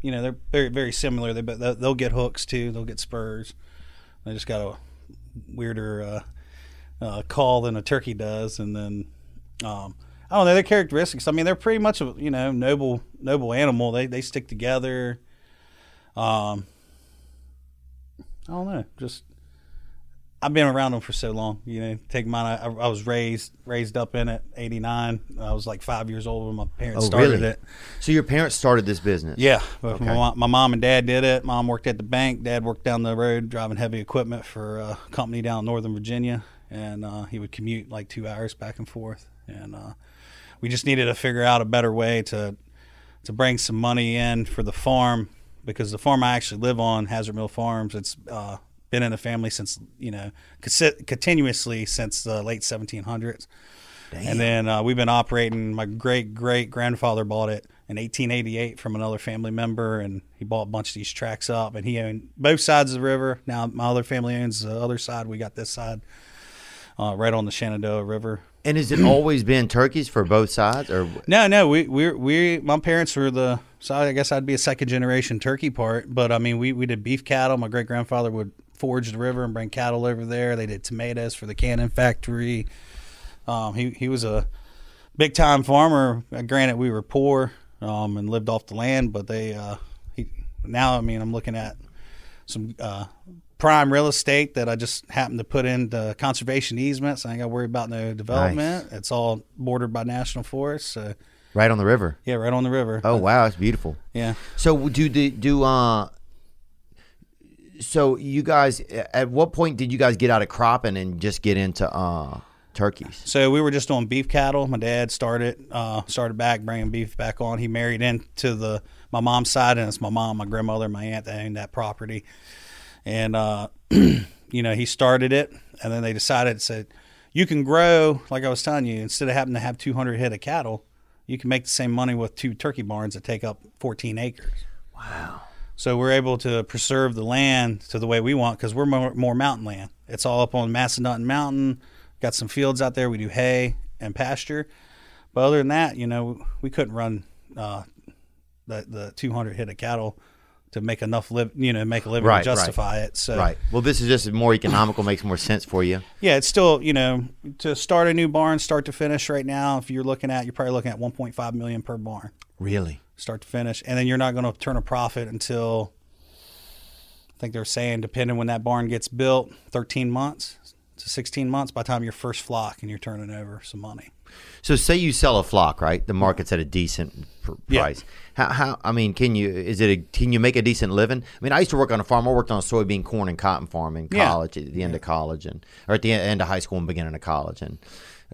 You know, they're very very similar. They but they'll they'll get hooks too. They'll get spurs. They just got a weirder uh, uh, call than a turkey does, and then um, I don't know their characteristics. I mean, they're pretty much a you know noble noble animal. They they stick together. Um, I don't know, just I've been around them for so long. You know, take mine. I, I was raised raised up in it. Eighty nine. I was like five years old when my parents Oh, started really? it. So your parents started this business? Yeah, Okay. my, my mom and dad did it. Mom worked at the bank. Dad worked down the road driving heavy equipment for a company down in Northern Virginia, and uh, he would commute like two hours back and forth. And uh, we just needed to figure out a better way to to bring some money in for the farm because the farm I actually live on, Hazard Mill Farms, it's uh, been in the family since you know continuously since the late 1700s. And then uh, we've been operating. My great great grandfather bought it in 1888 from another family member, and he bought a bunch of these tracks up. And he owned both sides of the river. Now my other family owns the other side. We got this side, uh, right on the Shenandoah River. And has it always been turkeys for both sides, or No, no, we we we my parents were the so I guess I'd be a second generation turkey part, but I mean we we did beef cattle. My great grandfather would forage the river and bring cattle over there. They did tomatoes for the cannon factory. Um, he he was a big time farmer. Uh, Granted, we were poor um, and lived off the land, but they uh, he now I mean I'm looking at some uh, prime real estate that I just happened to put into conservation easements. I ain't got to worry about no development. It's all bordered by national forest. So right on the river? yeah, right on the river. Oh wow, it's beautiful. yeah. So do do do uh so you guys at what point did you guys get out of cropping and just get into uh turkeys? So we were just doing beef cattle. My dad started uh, started back bringing beef back on. He married into the my mom's side, and it's my mom, my grandmother, my aunt that owned that property. And uh, you know, he started it, and then they decided said you can grow like I was telling you. Instead of having to have 200 head of cattle, you can make the same money with two turkey barns that take up 14 acres. Wow. So we're able to preserve the land to the way we want because we're more, more mountain land. It's all up on Massanutten Mountain. Got some fields out there. We do hay and pasture. But other than that, you know, we couldn't run uh, the the 200 head of cattle to make enough live, you know, make a living Right, to right. justify it. So Right. Well, this is just more economical, makes more sense for you. yeah, it's still you know to start a new barn, start to finish. Right now, if you're looking at, you're probably looking at 1.5 million per barn. Really? start to finish, and then you're not going to turn a profit until I think they're saying, depending when that barn gets built, 13 months to 16 months by the time your first flock and you're turning over some money. So say you sell a flock, right? The market's at a decent pr- Yeah. price. How, how? I mean, can you? Is it? A, can you make a decent living? I mean, I used to work on a farm. I worked on a soybean, corn, and cotton farm in Yeah. college, at the end of college, and or at the end of high school and beginning of college, and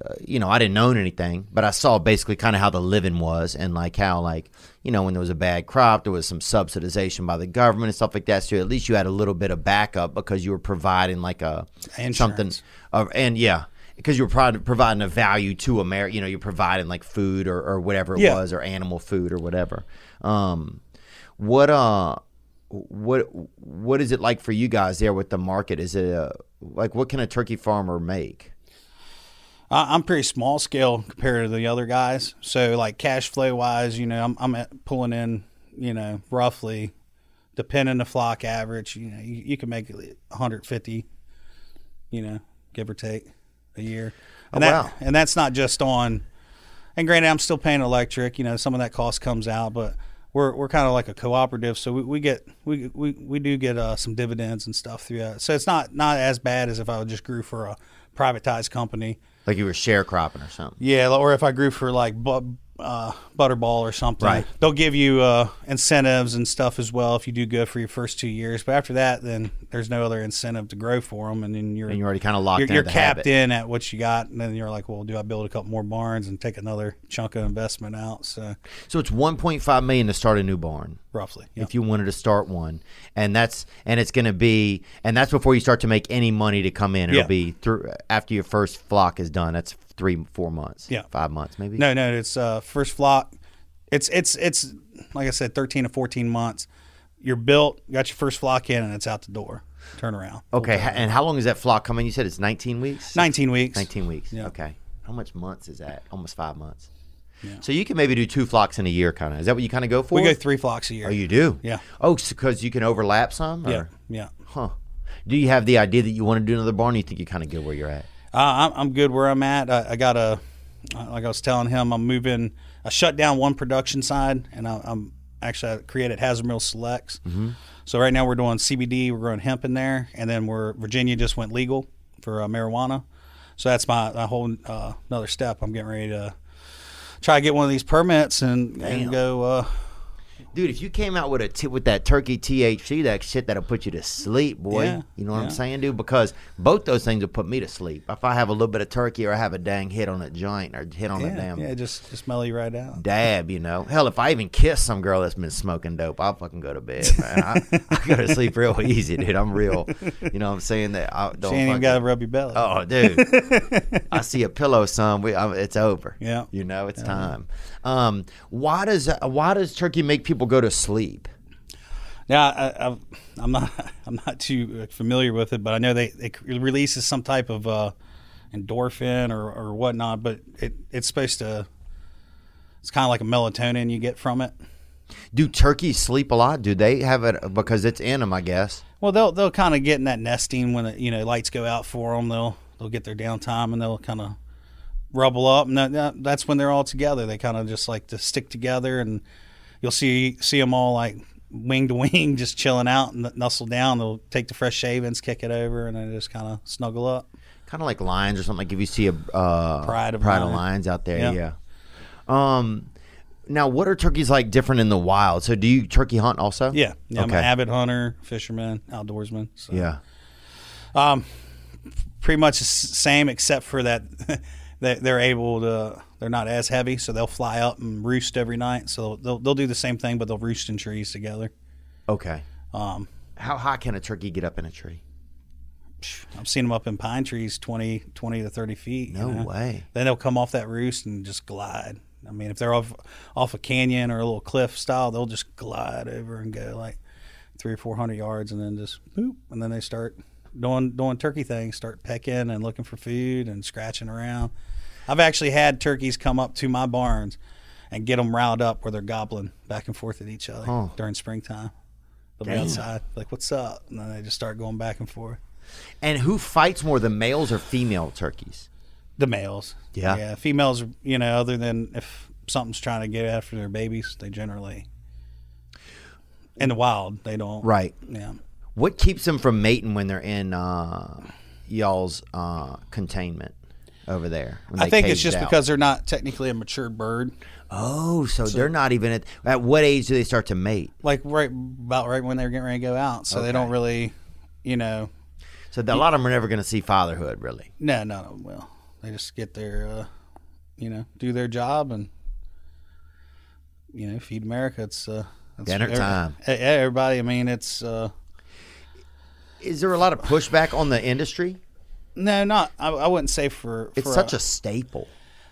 uh, you know, I didn't own anything, but I saw basically kind of how the living was, and like how like you know when there was a bad crop, there was some subsidization by the government and stuff like that. So at least you had a little bit of backup because you were providing like a something, Insurance. uh, and yeah. Because you were prod- providing a value to America, you know, you're providing like food or, or whatever it Yeah. was, or animal food or whatever. Um, what uh, what what is it like for you guys there with the market? Is it a, like what can a turkey farmer make? I- I'm pretty small scale compared to the other guys. So, like cash flow wise, you know, I'm, I'm at pulling in, you know, roughly, depending on the flock average, you know, you, you can make 150, you know, give or take a year. And Oh, that, wow. And that's not just on, and granted, I'm still paying electric, you know, some of that cost comes out, but we're, we're kind of like a cooperative. So we, we get, we, we, we do get uh, some dividends and stuff through that. So it's not, not as bad as if I just grew for a privatized company. Like you were sharecropping or something? Yeah, or if I grew for like bu- uh, Butterball or something, Right. they'll give you uh, incentives and stuff as well if you do good for your first two years. But after that, then there's no other incentive to grow for them, and then you're And you're already kind of locked you're, you're capped habit. in at what you got, and then you're like, well, do I build a couple more barns and take another chunk of investment out? So So it's 1.5 million to start a new barn. roughly, yeah. if you wanted to start one and that's and it's going to be and that's before you start to make any money to come in it'll Yeah. be through after your first flock is done that's three four months Yeah. five months maybe No, no, it's uh, first flock. It's it's it's like I said, thirteen to fourteen months. You're built, got your first flock in, and it's out the door. Turn around. okay and how long is that flock coming you said it's 19 weeks Nineteen weeks. 19 weeks Yeah. okay how much months is that almost five months Yeah. so you can maybe do two flocks in a year kind of is that what you kind of go for We go three flocks a year. oh you do Yeah. oh because you can overlap some or? Yeah, yeah. huh do you have the idea that you want to do another barn or you think you're kind of good where you're at Uh, I'm, I'm good where I'm at. I, I got a, like I was telling him, I'm moving. I shut down one production side, and I, I'm actually I created Hazard Mill Selects. Mm-hmm. So right now we're doing CBD, we're growing hemp in there, and then we're Virginia just went legal for uh, marijuana. So that's my, my whole uh, another step. I'm getting ready to try to get one of these permits and, Damn. and go. Dude, if you came out with a t- with that turkey THC, that shit that'll put you to sleep, boy. Yeah, you know what I'm saying, dude? Because both those things will put me to sleep. If I have a little bit of turkey or I have a dang hit on a joint or hit on a damn yeah, just just mellow you right out. dab, you know. Hell, if I even kiss some girl that's been smoking dope, I'll fucking go to bed, man. I, I go to sleep real easy, dude. I'm real. You know what I'm saying? That I don't She ain't even got to rub your belly. Oh, dude! I see a pillow, son. We, I, it's over. Yeah. you know it's time. Um, why does why does turkey make people go to sleep? Yeah, I, I'm not. I'm not too uh, familiar with it, but I know they it releases some type of uh, endorphin or, or whatnot. But it it's supposed to. It's kind of like a melatonin you get from it. Do turkeys sleep a lot? Do they have it because it's in them? I guess. Well, they'll they'll kind of get in that nesting when the, you know lights go out for them. They'll they'll get their downtime and they'll kind of rubble up, and that, that, that's when they're all together. They kind of just like to stick together, and you'll see see them all like wing to wing, just chilling out and nuzzle down. They'll take the fresh shavings, kick it over, and then just kind of snuggle up. Kind of like lions or something. Like if you see a uh, Pride of pride of lions out there, Yeah. yeah. Um, now what are turkeys like different in the wild? So do you turkey hunt also? Yeah, yeah. I'm an avid hunter, fisherman, outdoorsman. So. Yeah. pretty much the same except for that they- they're able to they're not as heavy, so they'll fly up and roost every night. So they'll they'll do the same thing, but they'll roost in trees together. Okay. Um, How high can a turkey get up in a tree? I've seen them up in pine trees 20, 20 to thirty feet. you No know. way. Then they'll come off that roost and just glide. I mean, if they're off off a canyon or a little cliff style, they'll just glide over and go like three or four hundred yards, and then just boop, and then they start doing doing turkey things, start pecking and looking for food and scratching around. I've actually had turkeys come up to my barns and get them riled up where they're gobbling back and forth at each other during springtime. They'll Damn. be outside, like, "What's up?" and then they just start going back and forth. And who fights more, the males or female turkeys? The males. Yeah. Yeah. Females, you know, other than if something's trying to get after their babies, they generally in the wild they don't. Right. Yeah. What keeps them from mating when they're in uh, y'all's uh, containment over there? when I think it's just because they're not technically a mature bird. Oh, so, they're not even at. At what age do they start to mate? Like right about right when they're getting ready to go out. So they don't really you know So a lot of them are never going to see fatherhood, really. no, no, no well. They just get their uh you know, do their job and you know, feed America. It's uh Dinner every- time. Everybody, I mean, it's uh Is there a lot of pushback on the industry? No, not. I, I wouldn't say for. It's for such a staple.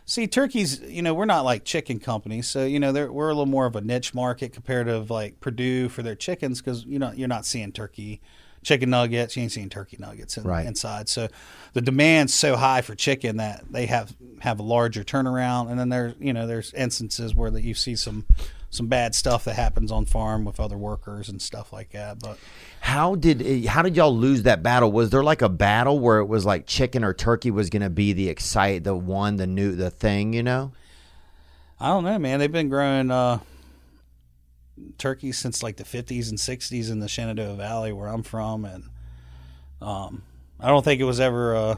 See, turkeys, you know, we're not like chicken companies, so you know, they're, we're a little more of a niche market compared to like Perdue for their chickens because you know you're not seeing turkey chicken nuggets, you ain't seeing turkey nuggets in, Right. inside. So the demand's so high for chicken that they have have a larger turnaround, and then there's you know there's instances where that you see some some bad stuff that happens on farm with other workers and stuff like that. But How did it- how did y'all lose that battle? Was there like a battle where it was like chicken or turkey was going to be the excite the one the new the thing? You know. I don't know, man. They've been growing uh, turkeys since like the 50s and 60s in the Shenandoah Valley, where I'm from, and um, I don't think it was ever. Uh,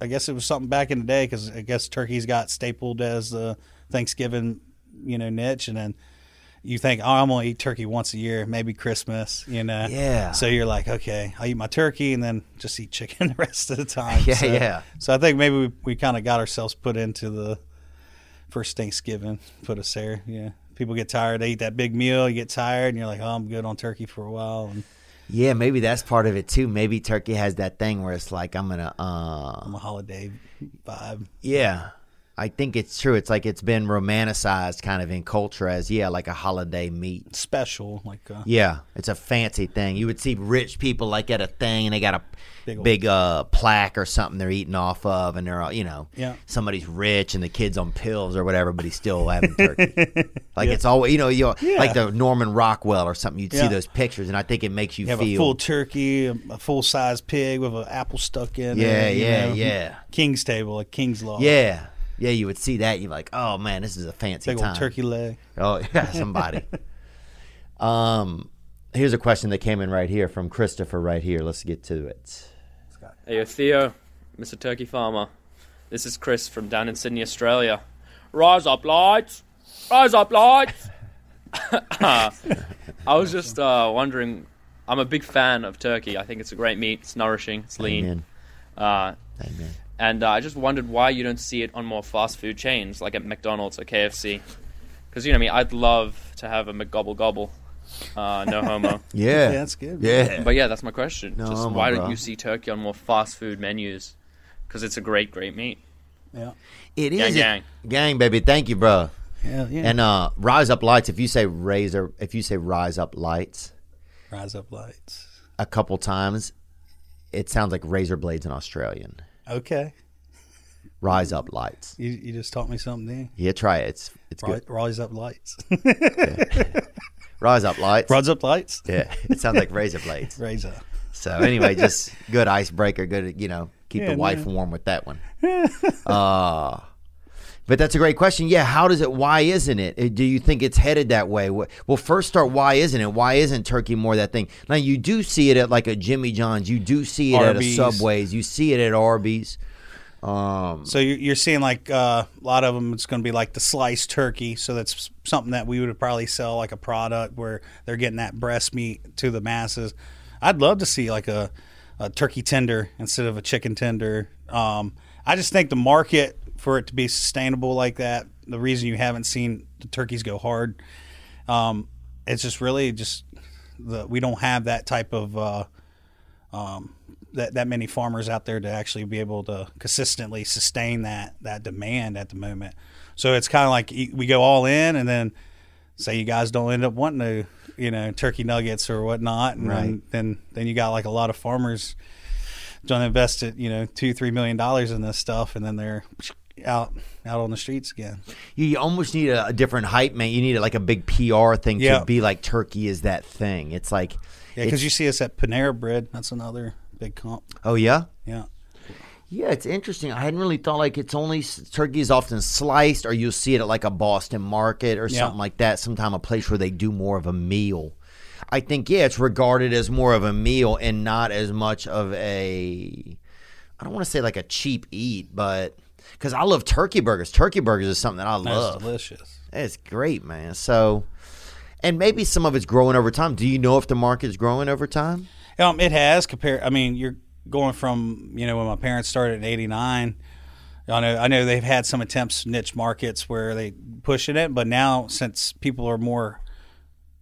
I guess it was something back in the day because I guess turkeys got stapled as the Thanksgiving, you know, niche, and then you think, oh, I'm gonna eat turkey once a year, maybe Christmas, you know. Yeah. So you're like, okay, I'll eat my turkey and then just eat chicken the rest of the time. Yeah, so, yeah. So I think maybe we, we kind of got ourselves put into the first Thanksgiving, put us there. Yeah. People get tired. They eat that big meal. You get tired, and you're like, "Oh, I'm good on turkey for a while." And Yeah, maybe that's part of it too. Maybe turkey has that thing where it's like I'm gonna. uh I'm a holiday vibe. Yeah, I think it's true. It's like it's been romanticized kind of in culture as yeah, like a holiday meat. Special, like uh, Yeah, it's a fancy thing. You would see rich people like at a thing and they got a Big big, uh plaque or something they're eating off of, and they're all you know, Yeah. somebody's rich and the kid's on pills or whatever, but he's still having turkey. like it's always you know you Yeah. like the Norman Rockwell or something. You'd see those pictures, and I think it makes you you feel a full turkey, a, a full size pig with an apple stuck in. Yeah, it, yeah, know. yeah. King's table, a king's law. yeah. Yeah, you would see that. And you're like, oh man, this is a fancy big time. old turkey leg. Oh yeah, somebody. um, here's a question that came in right here from Christopher. Right here. Let's get to it. Hey, Theo, Mr. Turkey Farmer. This is Chris from down in Sydney, Australia. Rise up, lights! Rise up, lights! I was just uh, wondering. I'm a big fan of turkey. I think it's a great meat. It's nourishing. It's lean. Amen. Uh, Amen. And uh, I just wondered why you don't see it on more fast food chains like at McDonald's or KFC. Because you know, what I mean, I'd love to have a McGobble Gobble. Uh, no homo. Yeah. Yeah, that's good. Yeah. But yeah, that's my question. No Just homo, why bro. don't you see turkey on more fast food menus? Because it's a great, great meat. Yeah, It is. Gang, gang. Gang, baby. Thank you, bro. yeah, yeah. And uh, rise up lights. If you say razor, if you say rise up lights Rise up lights. a couple times, it sounds like razor blades in Australian. Okay, Rise up lights. you, you just taught me something there. Yeah, try it. It's it's Rise, good. rise up lights. Rise up lights. rise up lights. Yeah, it sounds like razor blades. Up. So anyway, just good icebreaker. Good, you know, keep Yeah, the wife man. warm with that one. uh but that's a great question. Yeah, how does it? Why isn't it? Uh, Do you think it's headed that way? Well, first start. Why isn't it? Why isn't turkey more that thing? Now you do see it at like a Jimmy John's. You do see it Arby's. at a Subways. You see it at Arby's. Um, So you're, you're seeing like uh, a lot of them. It's going to be like the sliced turkey. So that's something that we would probably sell like a product where they're getting that breast meat to the masses. I'd love to see like a a turkey tender instead of a chicken tender. Um, I just think the market for it to be sustainable like that, the reason you haven't seen the turkeys go hard, um, it's just really just the we don't have that type of uh, um, that that many farmers out there to actually be able to consistently sustain that that demand at the moment. So it's kind of like we go all in, and then say you guys don't end up wanting to, you know, turkey nuggets or whatnot, and then, Right. then then you got like a lot of farmers don't invest it, you know, two three million dollars in this stuff, and then they're out out on the streets again. You, you almost need a, a different hype, man. You need like a big PR thing Yeah. to be like turkey is that thing. It's like, Yeah, because you see us at Panera Bread. That's another big comp. oh yeah, Yeah. yeah. It's interesting. I hadn't really thought like it's only turkey is often sliced, or you'll see it at like a Boston market or Yeah. something like that. Sometime a place where they do more of a meal. I think yeah, it's regarded as more of a meal and not as much of a. I don't want to say like a cheap eat, but because I love turkey burgers. Turkey burgers is something that I That's love. delicious. It's great, man. So, and maybe some of it's growing over time. Do you know if the market's growing over time? Um, it has compared. I mean, you're going from you know when my parents started in '89. I know I know they've had some attempts niche markets where they pushing it, but now since people are more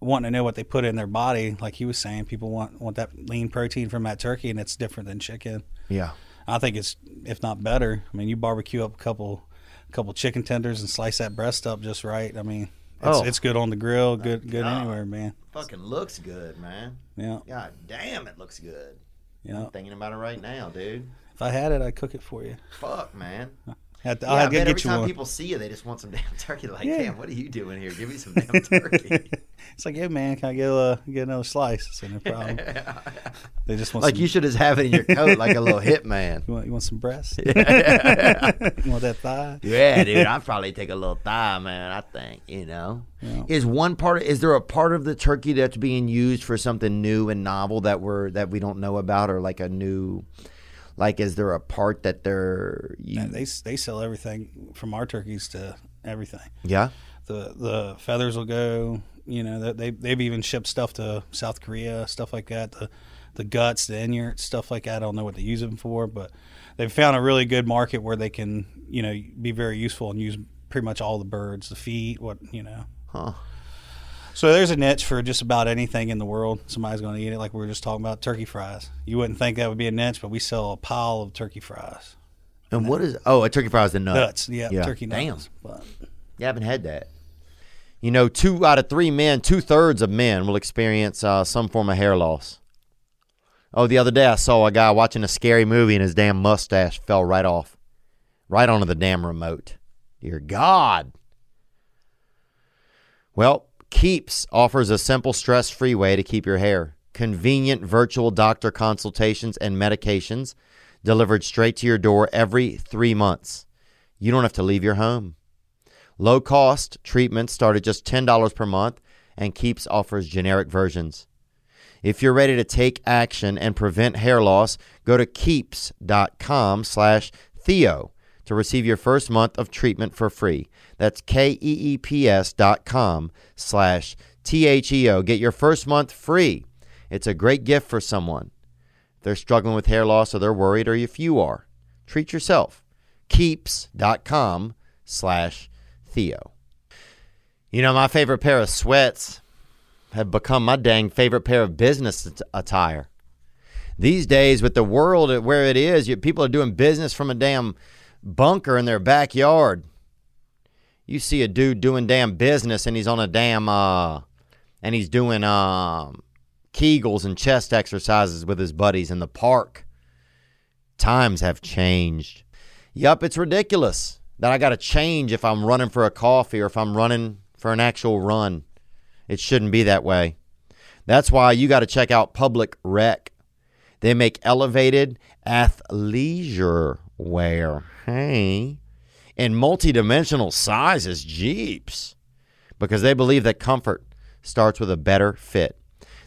wanting to know what they put in their body, like he was saying, people want want that lean protein from that turkey, and it's different than chicken. Yeah. I think it's if not better. I mean, you barbecue up a couple couple chicken tenders and slice that breast up just right. I mean, it's, Oh. it's good on the grill, good good anywhere, man. Fucking looks good, man. Yeah, God damn, it looks good. yeah. I'm thinking about it right now, dude. If I had it, I'd cook it for you. Fuck, man. Had to, Yeah, I'll I bet get every you time one. people see you, they just want some damn turkey. Like, Yeah. damn, what are you doing here? Give me some damn turkey. It's like, yeah, man, can I get a get another slice? It's no problem. they just want like some, you should just have it in your coat, like a little hit man. You want, you want some breast? you want that thigh? Yeah, dude, I'd probably take a little thigh, man. I think you know. Yeah. Is one part? Is there a part of the turkey that's being used for something new and novel that we're that we don't know about, or like a new? Like, is there a part that they're? You, Man, they they sell everything from our turkeys to everything. yeah. The the feathers will go. You know, they they've even shipped stuff to South Korea, stuff like that. The the guts, the inert, stuff like that. I don't know what they use them for, but they've found a really good market where they can, you know, be very useful and use pretty much all the birds, the feet, what you know. Huh. So there's a niche for just about anything in the world. Somebody's going to eat it, like we were just talking about turkey fries. You wouldn't think that would be a niche, but we sell a pile of turkey fries. And what is? Oh, a turkey fries is the nut. Nuts, yeah, Yeah. turkey Damn. nuts. But Yeah, I haven't had that. You know, two out of three men, two thirds of men will experience uh, some form of hair loss. Oh, the other day I saw a guy watching a scary movie and his damn mustache fell right off, right onto the damn remote. Dear God. Well, Keeps offers a simple, stress free way to keep your hair. Convenient virtual doctor consultations and medications delivered straight to your door every three months. You don't have to leave your home. Low cost treatments start at just $10 per month, and Keeps offers generic versions. If you're ready to take action and prevent hair loss, go to keeps.com slash Theo to receive your first month of treatment for free. That's E K-E-E-P-S dot com slash T-H-E-O. Get your first month free. It's a great gift for someone. If they're struggling with hair loss or they're worried or if you are, treat yourself. Keeps.com slash Theo. You know, my favorite pair of sweats have become my dang favorite pair of business attire. These days, with the world where it is, you, people are doing business from a damn bunker in their backyard. You see a dude doing damn business, and he's on a damn uh, and he's doing um, Kegels and chest exercises with his buddies in the park. Times have changed. Yup, it's ridiculous that I got to change if I'm running for a coffee or if I'm running for an actual run. It shouldn't be that way. That's why you got to check out Public Rec. They make elevated athleisure wear. Hey. In multi-dimensional sizes, jeeps. Because they believe that comfort starts with a better fit.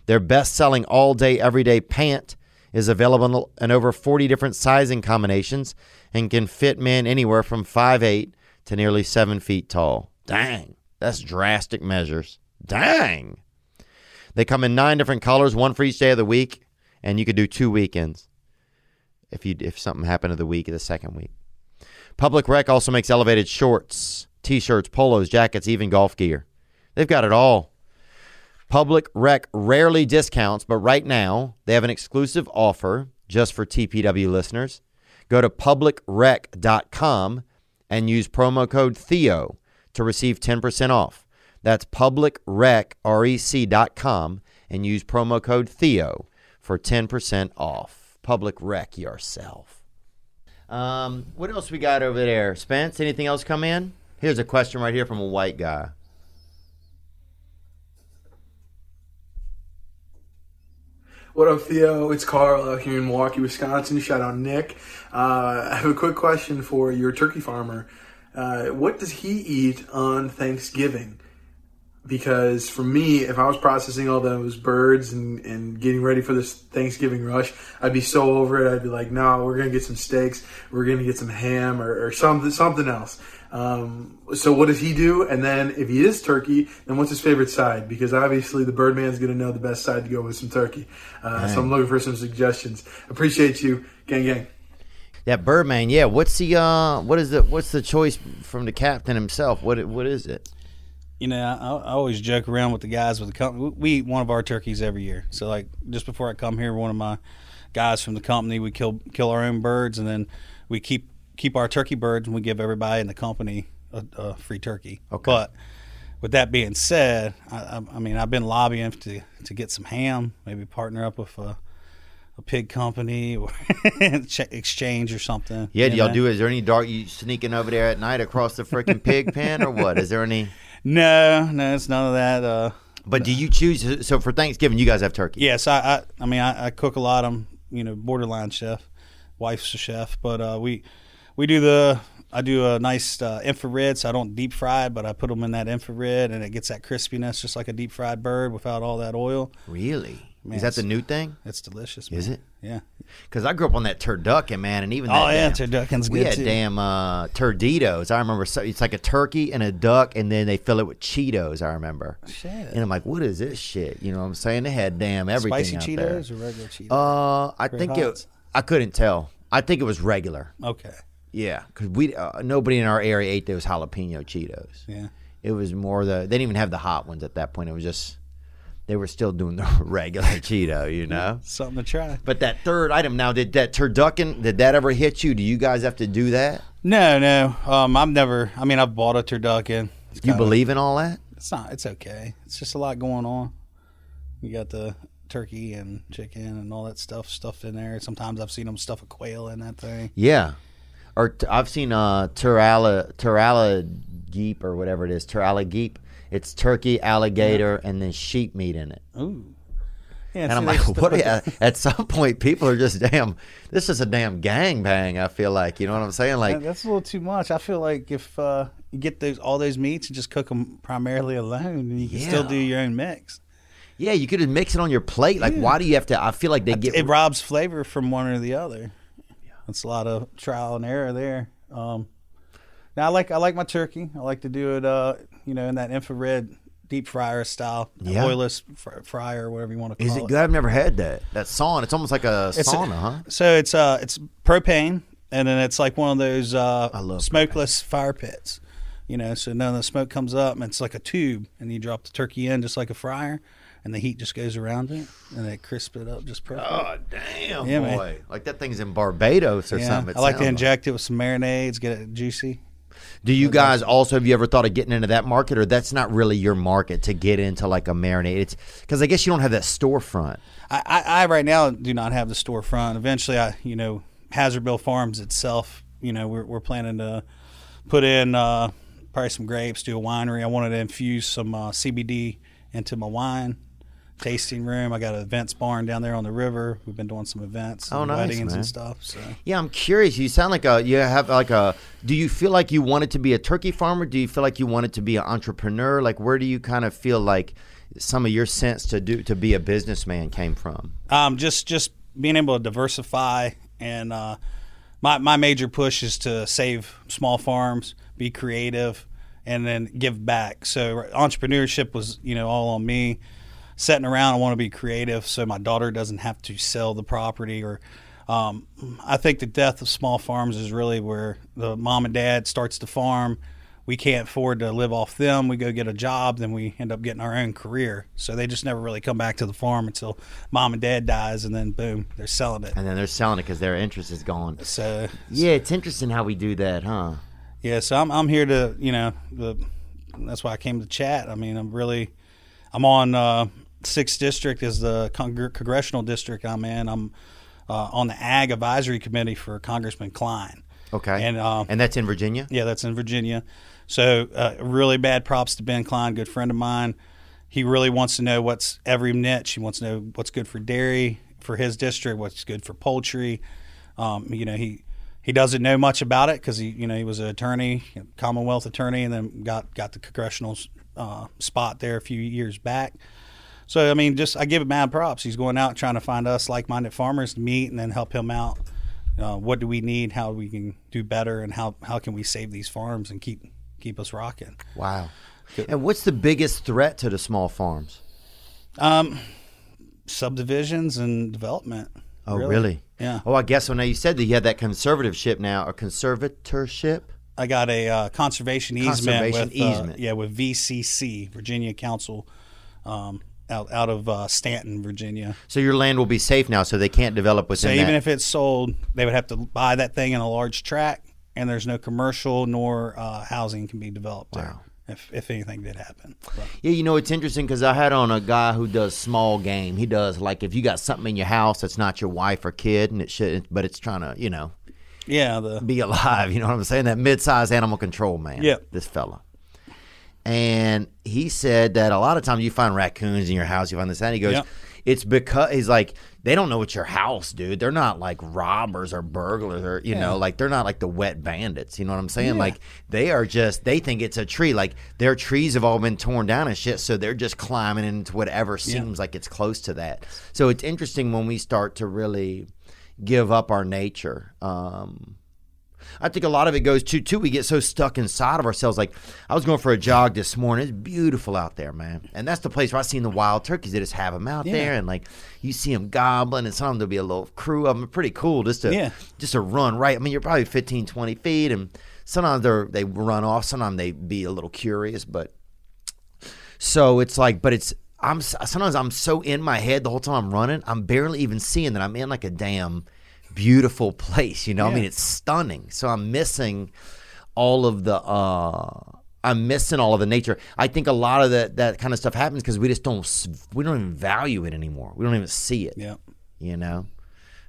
Their best-selling all-day everyday pant is available in over 40 different sizing combinations and can fit men anywhere from 5'8 to nearly 7 feet tall. Dang, that's drastic measures. Dang. They come in nine different colors, one for each day of the week, and you could do two weekends. if you if something happened to the week, or the second week. Public Rec also makes elevated shorts, t-shirts, polos, jackets, even golf gear. They've got it all. Public Rec rarely discounts, but right now they have an exclusive offer just for TPW listeners. Go to publicrec.com and use promo code Theo to receive 10% off. That's publicrec.com and use promo code Theo for 10% off. Public Rec yourself. Um, what else we got over there? Spence, anything else come in? Here's a question right here from a white guy. What up, Theo? It's Carl out here in Milwaukee, Wisconsin. Shout out Nick. Uh, I have a quick question for your turkey farmer. Uh, what does he eat on Thanksgiving? Because for me, if I was processing all those birds and, and getting ready for this Thanksgiving rush, I'd be so over it. I'd be like, no, we're gonna get some steaks, we're gonna get some ham or, or something something else. Um, so what does he do? And then if he is turkey, then what's his favorite side? Because obviously the Birdman's going to know the best side to go with some turkey. Uh, so I'm looking for some suggestions. Appreciate you, gang, gang. That Birdman, yeah. What's the uh, what is the what's the choice from the captain himself? What it- what is it? You know, I, I always joke around with the guys with the company. We eat one of our turkeys every year. So, like, just before I come here, one of my guys from the company, we kill kill our own birds, and then we keep keep our turkey birds, and we give everybody in the company a, a free turkey. Okay. But with that being said, I, I, mean, I've been lobbying to to get some ham, maybe partner up with a, a pig company or exchange or something. Yeah, do y'all know? do? Is there any dark you sneaking over there at night across the freaking pig pen or what? Is there any? No, no, it's none of that. Uh, But do you choose? So for Thanksgiving, you guys have turkey. Yes, I, I, I mean, I, I cook a lot. I'm, you know, borderline chef. Wife's a chef, but uh, we, we do the. I do a nice uh, infrared, so I don't deep fry it, but I put them in that infrared, and it gets that crispiness, just like a deep fried bird, without all that oil. Really? Man, is that the new thing? It's delicious. Is it? Yeah. Because I grew up on that turducken, man, and even Oh that yeah, damn, turducken's we good had too. damn uh, turditos. I remember so, it's like a turkey and a duck, and then they fill it with Cheetos. I remember. Shit. And I'm like, what is this shit? You know what I'm saying? They had damn everything Spicy Cheetos there. or regular Cheetos? Uh, I Red think Hots? it. I couldn't tell. I think it was regular. okay. Yeah, because we uh, nobody in our area ate those jalapeno Cheetos. Yeah. It was more the they didn't even have the hot ones at that point. It was just they were still doing the regular Cheeto, you know. Something to try. But that third item now, did that turducken? Did that ever hit you? Do you guys have to do that? No, no. Um, I've never. I mean, I've bought a turducken. It's You kinda- believe in all that? It's not. It's okay. It's just a lot going on. You got the turkey and chicken and all that stuff stuffed in there. Sometimes I've seen them stuff a quail in that thing. Yeah. Or t- I've seen uh Turala Turala geep or whatever it is Turala geep. It's turkey, alligator, and then sheep meat in it. Ooh. Yeah, And see, I'm like, what? Are at some point, people are just damn. This is a damn gang bang. I feel like you know what I'm saying. Like, that. That's a little too much. I feel like if uh, you get those all those meats and just cook them primarily alone, and you can still do your own mix. yeah, you could mix it on your plate. Like, why do you have to? I feel like they get. it robs flavor from one or the other. It's a lot of trial and error there. Um, now I like I like my turkey. I like to do it, uh, you know, in that infrared deep fryer style, Yeah. oilless fr- fryer, whatever you want to call is it good? I've never had that. That sauna. It's almost like a It's a- sauna, huh? So it's uh it's propane, and then it's like one of those uh, I love smokeless fire pits. You know, so none of the smoke comes up, and it's like a tube, and you drop the turkey in just like a fryer, and the heat just goes around it, and they crisp it up just perfect. Oh damn, Yeah, man. boy! Like that thing's in Barbados or yeah, something. I like to sounds inject it with some marinades, get it juicy. Do you guys also have you ever thought of getting into that market, or that's not really your market to get into like a marinade? It's because I guess you don't have that storefront. I, I, I right now do not have the storefront. Eventually, I you know Hazard Mill Farms itself. You know we're we're planning to put in uh, probably some grapes, do a winery. I wanted to infuse some uh, CBD into my wine tasting room. I got an events barn down there on the river. We've been doing some events, Oh, and nice, weddings man. and stuff. So Yeah, I'm curious. You sound like a you have like a. Do you feel like you wanted to be a turkey farmer? Do you feel like you wanted to be an entrepreneur? Like where do you kind of feel like some of your sense to do to be a businessman came from? um, just just being able to diversify and uh, my my major push is to save small farms, be creative, and then give back. So entrepreneurship was you know all on me. Sitting around, I want to be creative, so my daughter doesn't have to sell the property or Um, I think the death of small farms is really where the mom and dad starts to farm. We can't afford to live off them. We go get a job, then we end up getting our own career. So they just never really come back to the farm until mom and dad dies, and then boom, they're selling it. And then they're selling it because their interest is gone. So Yeah, it's interesting how we do that, huh? Yeah, so I'm I'm here to you know the that's why I came to chat. I mean, I'm really I'm on uh, sixth district is the congr- congressional district I'm in. I'm uh, on the Ag Advisory Committee for Congressman Cline. Okay. And um, and that's in Virginia. yeah, that's in Virginia. So uh, really bad props to Ben Cline, good friend of mine. He really wants to know what's every niche. He wants to know what's good for dairy for his district, what's good for poultry. Um, you know, he he doesn't know much about it because he you know he was an attorney, Commonwealth attorney, and then got got the congressional uh, spot there a few years back. So I mean, just I give him mad props. He's going out trying to find us like-minded farmers to meet and then help him out. Uh, what do we need? How we can do better, and how how can we save these farms and keep keep us rocking? Wow. And what's the biggest threat to the small farms? Um, subdivisions and development. Oh, really? Yeah. Oh, I guess when you said that you had that conservatorship now, a conservatorship. I got a uh, conservation easement Conservation with uh, easement. yeah with VCC Virginia Council um, out out of uh, Staunton, Virginia. So your land will be safe now, so they can't develop within. So even that. if it's sold, they would have to buy that thing in a large tract, and there's no commercial nor uh, housing can be developed there. If, if anything did happen, But- Yeah, you know it's interesting because I had on a guy who does small game. He does like if you got something in your house that's not your wife or kid, and it shouldn't. but it's trying to you know yeah, the be alive. You know what I'm saying? That mid-sized animal control man. Yep. This fella. And he said that a lot of times you find raccoons in your house, you find this, and he goes, it's because he's like they don't know it's your house, dude. They're not like robbers or burglars or you know, like they're not like the wet bandits. You know what I'm saying? Like they are just they think it's a tree. Like their trees have all been torn down and shit, so they're just climbing into whatever seems like it's close to that. So it's interesting when we start to really give up our nature. Um, I think a lot of it goes to too. We get so stuck inside of ourselves. Like I was going for a jog this morning. It's beautiful out there, man. And that's the place where I seen the wild turkeys. They just have them out there, and like you see them gobbling, and sometimes there'll be a little crew of them. Pretty cool, just to Yeah. just to run right. I mean, you're probably 15, 20 feet, and sometimes they they run off. Sometimes they be a little curious, but so it's like, but it's I'm sometimes I'm so in my head the whole time I'm running, I'm barely even seeing that I'm in like a damn beautiful place. You know, I mean, it's stunning. So I'm missing all of the. uh I'm missing all of the nature. I think a lot of that that kind of stuff happens because we just don't we don't even value it anymore. We don't even see it. yeah. You know.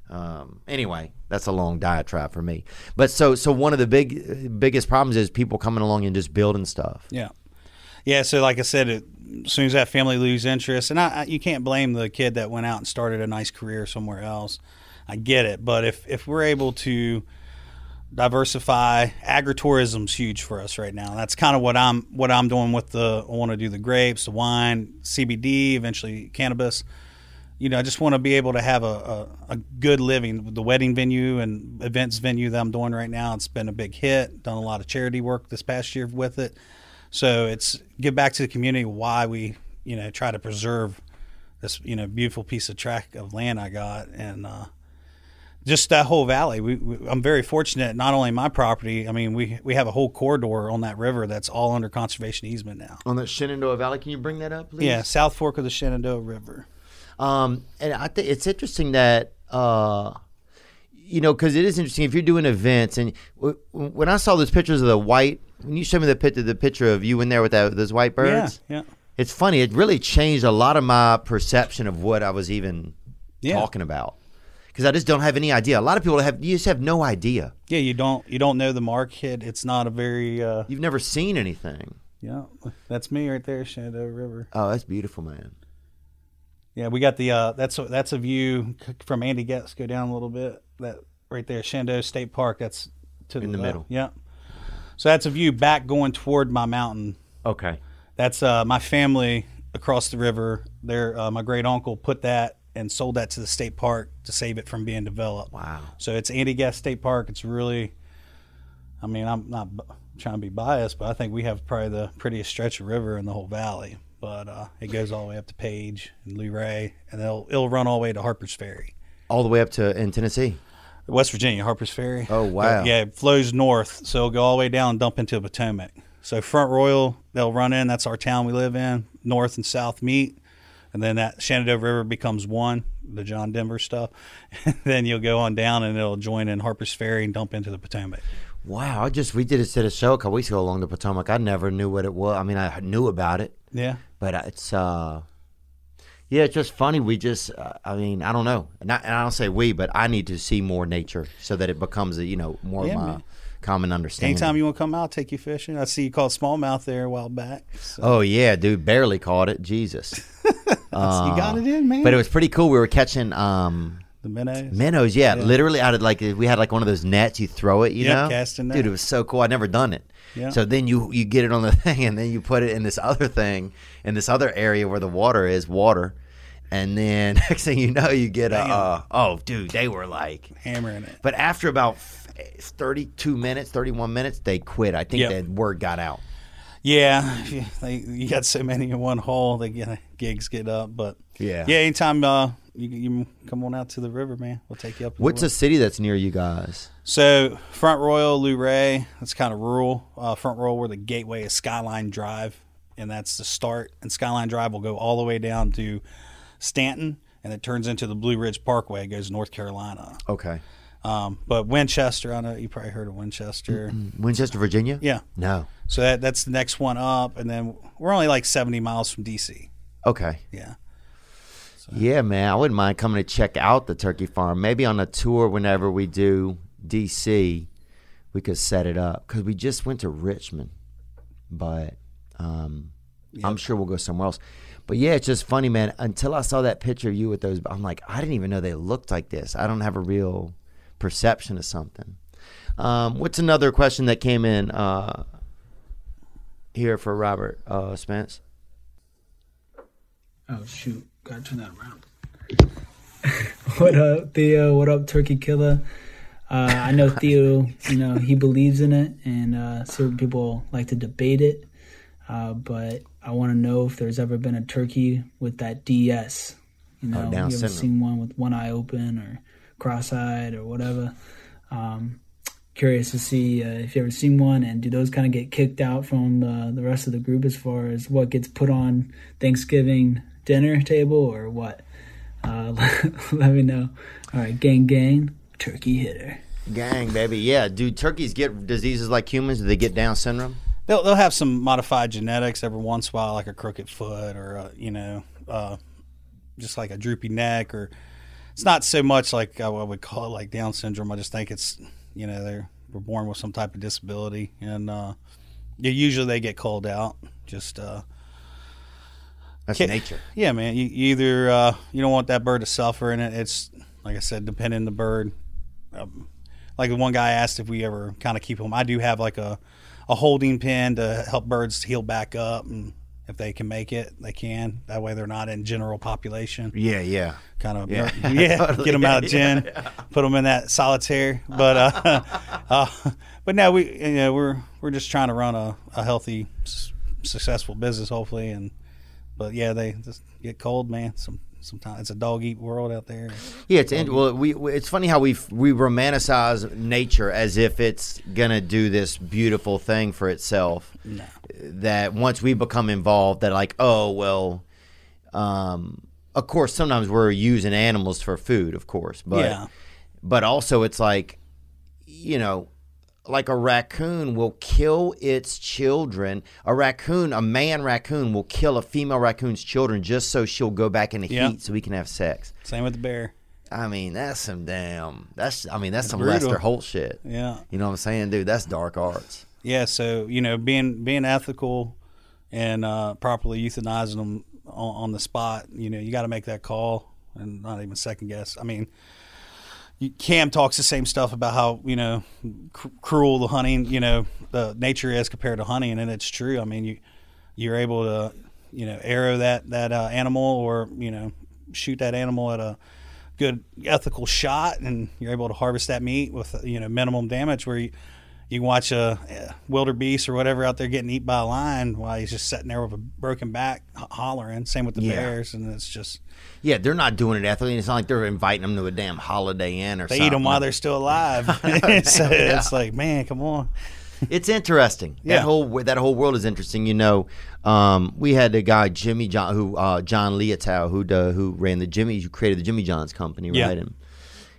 Um, anyway, that's a long diatribe for me. But so so one of the big biggest problems is people coming along and just building stuff. Yeah, yeah. So, like I said, it, as soon as that family lose interest, and I, I, you can't blame the kid that went out and started a nice career somewhere else. I get it, but if if we're able to diversify, agritourism's huge for us right now. That's kind of what I'm what I'm doing with the. I want to do the grapes, the wine, CBD, eventually cannabis. You know, I just want to be able to have a, a, a good living. The wedding venue and events venue that I'm doing right now, it's been a big hit. Done a lot of charity work this past year with it. So it's give back to the community why we, you know, try to preserve this, you know, beautiful piece of track of land I got and uh, just that whole valley. We, we, I'm very fortunate. Not only my property. I mean, we we have a whole corridor on that river that's all under conservation easement now. On the Shenandoah Valley, can you bring that up, please? Yeah, South Fork of the Shenandoah River. Um, and I think it's interesting that, uh, you know, because it is interesting if you're doing events and w- when I saw those pictures of the white, when you showed me the picture, the picture of you in there with that, those white birds, Yeah, yeah. it's funny. It really changed a lot of my perception of what I was even Yeah. talking about. Because I just don't have any idea. A lot of people have, you just have no idea. Yeah, you don't you don't know the market. It's not a very uh, You've never seen anything. yeah. That's me right there, Shenandoah River. Oh, that's beautiful, man. Yeah, we got the uh, that's a, that's a view from Andy Guest. Go down a little bit. That right there, Shenandoah State Park. That's to In the left. middle. Yeah. So that's a view back going toward my mountain. Okay. That's uh, my family across the river. Their uh, my great uncle put that and sold that to the state park to save it from being developed. Wow. So it's Andy Guest State Park. It's really, I mean, I'm not b- trying to be biased, but I think we have probably the prettiest stretch of river in the whole valley. But uh, it goes all the way up to Page and Luray, and it'll it'll run all the way to Harper's Ferry. All the way up to in Tennessee. West Virginia, Harper's Ferry. Oh, wow. Yeah, it flows north, so it'll go all the way down and dump into the Potomac. So Front Royal, they'll run in. That's our town we live in. North and south meet, and then that Shenandoah River becomes one, the John Denver stuff. And then you'll go on down, and it'll join in Harper's Ferry and dump into the Potomac. Wow, I just we did a, did a show a couple weeks ago along the Potomac. I never knew what it was. I mean, I knew about it, Yeah, but it's uh, yeah, it's just funny. We just, uh, I mean, I don't know, and I, and I don't say we, but I need to see more nature so that it becomes a you know more Yeah, of my man. common understanding. anytime you want to come out, I'll take you fishing. I see you caught smallmouth there a while back. So Oh yeah, dude, barely caught it. Jesus, you got it in, man. but it was pretty cool. We were catching um the minnows. minnows. Yeah, literally out of like we had like one of those nets. You throw it, you know, casting net. dude. It was so cool. I'd never done it. Yeah. So then you you get it on the thing, and then you put it in this other thing, in this other area where the water is water, and then next thing you know, you get a uh, oh, dude, they were like. hammering it. But after about 32 minutes, 31 minutes, they quit. I think Yep. that word got out. Yeah, they, you got so many in one hole, they get gigs get up. But Yeah. yeah. Anytime uh, you, you come on out to the river, man, we'll take you up. What's a city that's near you guys? so Front Royal, Luray? That's kind of rural. Uh, Front Royal, where the gateway is Skyline Drive, and that's the start. And Skyline Drive will go all the way down to Staunton, and it turns into the Blue Ridge Parkway. It goes to North Carolina. Okay. Um, but Winchester, I know you probably heard of Winchester. Winchester, Virginia? Yeah. No. So that that's the next one up, and then we're only like seventy miles from DC. Okay. Yeah. Yeah, man. I wouldn't mind coming to check out the turkey farm. Maybe on a tour whenever we do DC, we could set it up because we just went to Richmond, but um, I'm sure we'll go somewhere else. But yeah, it's just funny, man. Until I saw that picture of you with those, I'm like, I didn't even know they looked like this. I don't have a real perception of something. Um, what's another question that came in uh, here for Robert uh, Spence? Oh shoot, gotta turn that around. what up, Theo? What up, Turkey Killer? Uh, I know Theo. You know he believes in it, and uh, certain people like to debate it. Uh, but I want to know if there's ever been a turkey with that DS. You know, Oh, Down you ever syndrome. seen one with one eye open or cross-eyed or whatever? Um, curious to see uh, if you ever seen one, and do those kind of get kicked out from the the rest of the group as far as what gets put on Thanksgiving dinner table or what? Uh, let me know. All right, gang, gang, turkey hitter. Gang, baby. Yeah, do turkeys get diseases like humans? Do they get Down syndrome? They'll they'll have some modified genetics every once in a while, like a crooked foot or a, you know, uh, just like a droopy neck, or it's not so much like I would call it like Down syndrome. I just think it's you know they're were born with some type of disability, and uh, usually they get called out. Just uh, That's nature. Yeah, man. You, you either uh, you don't want that bird to suffer, and it, it's like I said, depending on the bird. Um, like the one guy asked if we ever kind of keep them. I do have like a a holding pen to help birds heal back up, and if they can make it, they can. That way, they're not in general population. Yeah, yeah. Kind of, Yeah. yeah, yeah Totally. get them out of Yeah, gin, put them in that solitaire. But uh, uh, but now we, you know, we're we're just trying to run a, a healthy, s- successful business, hopefully, and but yeah, they just get cold, man. Some sometimes it's a dog eat world out there. Yeah, it's in, well. We, it's funny how we we romanticize nature as if it's gonna do this beautiful thing for itself. That once we become involved, that like, oh well. Um, of course, sometimes we're using animals for food, of course, but Yeah. but also it's like, you know, like a raccoon will kill its children. A raccoon, a man raccoon, will kill a female raccoon's children just so she'll go back in the Yeah. heat so we can have sex. Same with the bear. I mean, that's some damn. That's I mean, that's some brutal. Lester Holt shit. Yeah. You know what I'm saying, dude? That's dark arts. Yeah, so you know, being being ethical and uh, properly euthanizing them on, on the spot, you know, you got to make that call and not even second guess. I mean, Cam talks the same stuff about how you know cr- cruel the hunting, you know, the nature is compared to hunting, and it's true. I mean, you you're able to you know arrow that that uh, animal or you know shoot that animal at a good ethical shot, and you're able to harvest that meat with you know minimum damage. Where you you can watch a, wildebeest or whatever out there getting eaten by a lion while he's just sitting there with a broken back hollering. Same with the Yeah. bears, and it's just Yeah, they're not doing it ethically. It's not like they're inviting them to a damn Holiday Inn or something. they something. eat them while they're still alive. so Yeah. it's like, man, come on. It's interesting. Yeah. That whole that whole world is interesting. You know, um, we had a guy Jimmy John who uh, John Liautaud who uh, who ran the Jimmy who created the Jimmy John's company, right? Yeah. And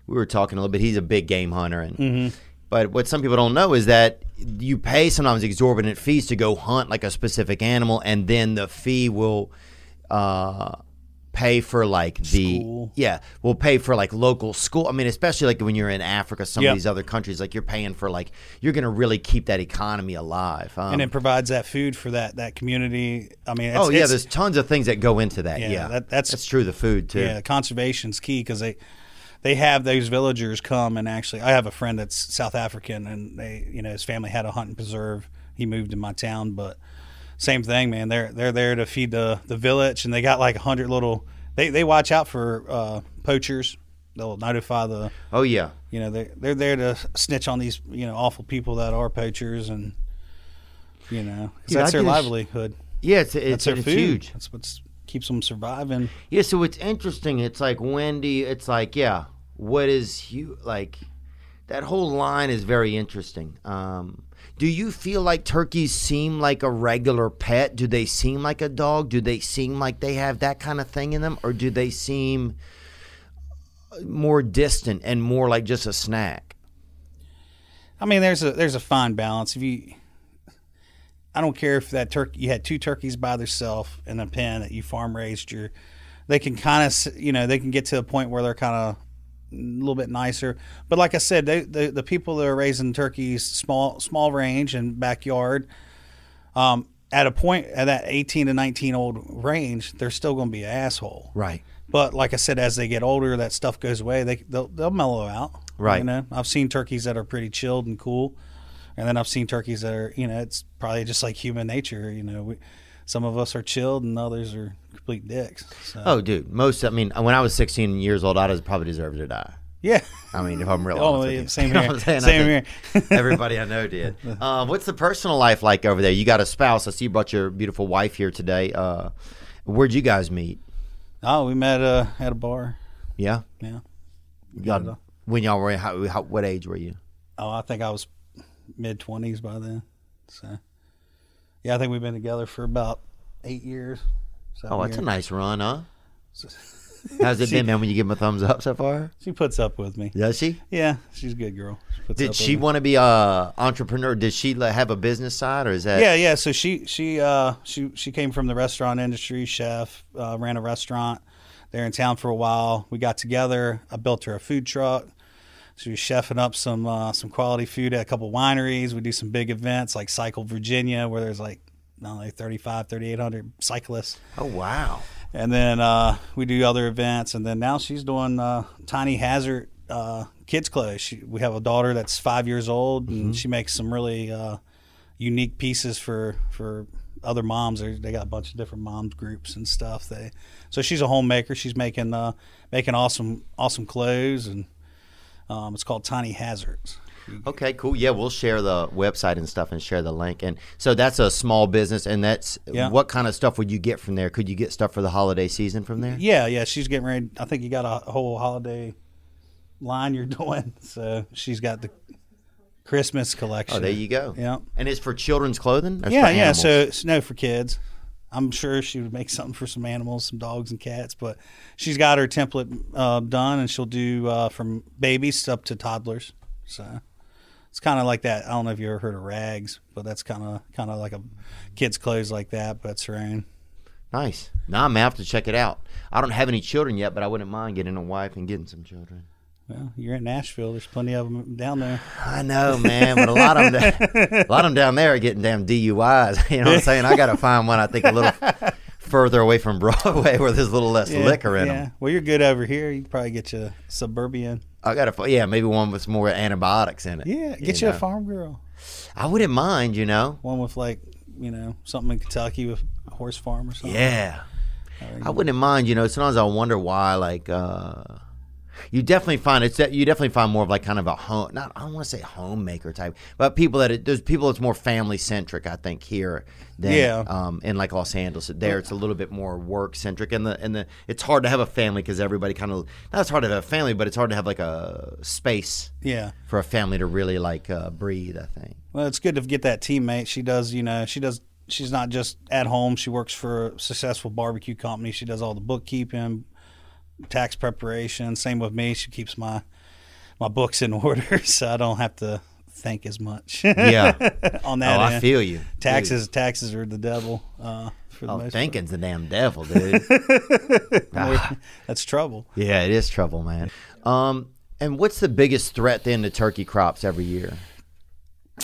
we were talking a little bit. He's a big game hunter, and Mm-hmm. But what some people don't know is that you pay sometimes exorbitant fees to go hunt like a specific animal, and then the fee will. Uh, pay for like the School. yeah will pay for like local school i mean especially like when you're in africa some Yep. of these other countries like you're paying for like you're gonna really keep that economy alive um, and it provides that food for that that community. I mean, it's, oh yeah there's tons of things that go into that Yeah, yeah, that- that's- that's true the food too Yeah, conservation's key because they they have those villagers come and actually. I have a friend that's South African, and they, you know, his family had a hunting preserve. He moved to my town, but same thing, man. They're they're there to feed the the village, and they got like a hundred little. They they watch out for uh, poachers. They'll notify the. oh yeah You know, they they're there to snitch on these you know awful people that are poachers, and you know Yeah, that's I their livelihood. yeah it's it's, their it's food. huge That's what keeps them surviving. yeah so it's interesting it's like wendy it's like yeah what is you like that whole line is very interesting um do you feel like turkeys seem like a regular pet? Do they seem like a dog? Do they seem like they have that kind of thing in them? Or do they seem more distant and more like just a snack? I mean, there's a there's a fine balance. If you, I don't care if that turkey you had two turkeys by themselves in a pen that you farm raised your, they can kind of you know they can get to a point where they're kind of a little bit nicer. But like I said, they, the the people that are raising turkeys small small range and backyard, um, at a point at that 18 to 19 old range, they're still going to be an asshole. Right. But like I said, as they get older, that stuff goes away. They they'll, they'll mellow out. Right. You know, I've seen turkeys that are pretty chilled and cool, and then I've seen turkeys that are you know it's probably just like human nature. You know, we, some of us are chilled and others are complete dicks. So, Oh, dude. Most, I mean, when I was 16 years old, I'd probably deserved to die. yeah. I mean, if I'm real Oh, honest yeah, you. same You know here. saying? Same here. Everybody I know did. Uh, what's the personal life like over there? You got a spouse. I see you brought your beautiful wife here today. Uh, where'd you guys meet? Oh, we met uh, at a bar. Yeah. Yeah. Y'all, when y'all were, how, how, what age were you? Oh, I think I was mid twenties by then. So, yeah, I think we've been together for about eight years. Oh, that's a nice run, huh? How's it been, man? When you give him a thumbs up so far? She puts up with me. Does she? Yeah, she's a good girl. She Did she want to be a entrepreneur? Did she have a business side, or is that? Yeah, yeah. So she she uh she she came from the restaurant industry, chef, uh, ran a restaurant there in town for a while. We got together. I built her a food truck. She was chefing up some uh, some quality food at a couple wineries. We do some big events like Cycle Virginia, where there's like not only 35, 3,800 cyclists. Oh wow. And then uh, we do other events. And then now she's doing uh, Tiny Hazard uh, kids clothes. She, we have a daughter that's five years old, and she makes some really uh, unique pieces for for other moms. They they got a bunch of different moms groups and stuff. They so she's a homemaker. She's making uh, making awesome awesome clothes, and um, it's called Tiny Hazards. Okay, cool. Yeah, we'll share the website and stuff and share the link. And so that's a small business, and that's Yeah. what kind of stuff would you get from there? Could you get stuff for the holiday season from there? Yeah, yeah. She's getting ready. I think you got a whole holiday line you're doing. So she's got the Christmas collection. Oh, there you go. Yeah. And it's for children's clothing? Yeah, yeah. So it's no for kids. I'm sure she would make something for some animals, some dogs and cats. But she's got her template uh, done, and she'll do uh, from babies up to toddlers. So it's kind of like that. I don't know if you ever heard of rags, but that's kind of kind of like a kids' clothes like that, but it's her own. nice. Now I'm gonna have to check it out. I don't have any children yet, but I wouldn't mind getting a wife and getting some children. Well, you're in Nashville. There's plenty of them down there. I know, man, but a lot of them, a lot of them down there are getting damn DUIs. You know what I'm saying? I got to find one. I think a little further away from Broadway where there's a little less liquor in yeah. them. Well, you're good over here. You probably get you a suburban. I got to, yeah, maybe one with more antibiotics in it. Yeah, get you, a know. farm girl. I wouldn't mind, you know. One with like you know something in Kentucky with a horse farm or something. Yeah. I wouldn't mind, you know. Sometimes I wonder why, like, uh, You definitely find it's that you definitely find more of like kind of a home. Not I don't want to say homemaker type, but people that it, there's people that's more family centric. I think here than Yeah. um, in like Los Angeles. There it's a little bit more work centric, and the and the it's hard to have a family because everybody kind of not it's hard to have a family, but it's hard to have like a space Yeah. for a family to really like uh, breathe. I think. Well, it's good to get that teammate. She does, you know, she does. She's not just at home. She works for a successful barbecue company. She does all the bookkeeping, tax preparation. Same with me. She keeps my my books in order, so I don't have to think as much. Yeah. on Oh, that. I feel you. Taxes, taxes are the devil. Uh, the Oh, thinking's the damn devil, dude. Ah. That's trouble. Yeah, it is trouble, man. Um, and what's the biggest threat then to turkey crops every year?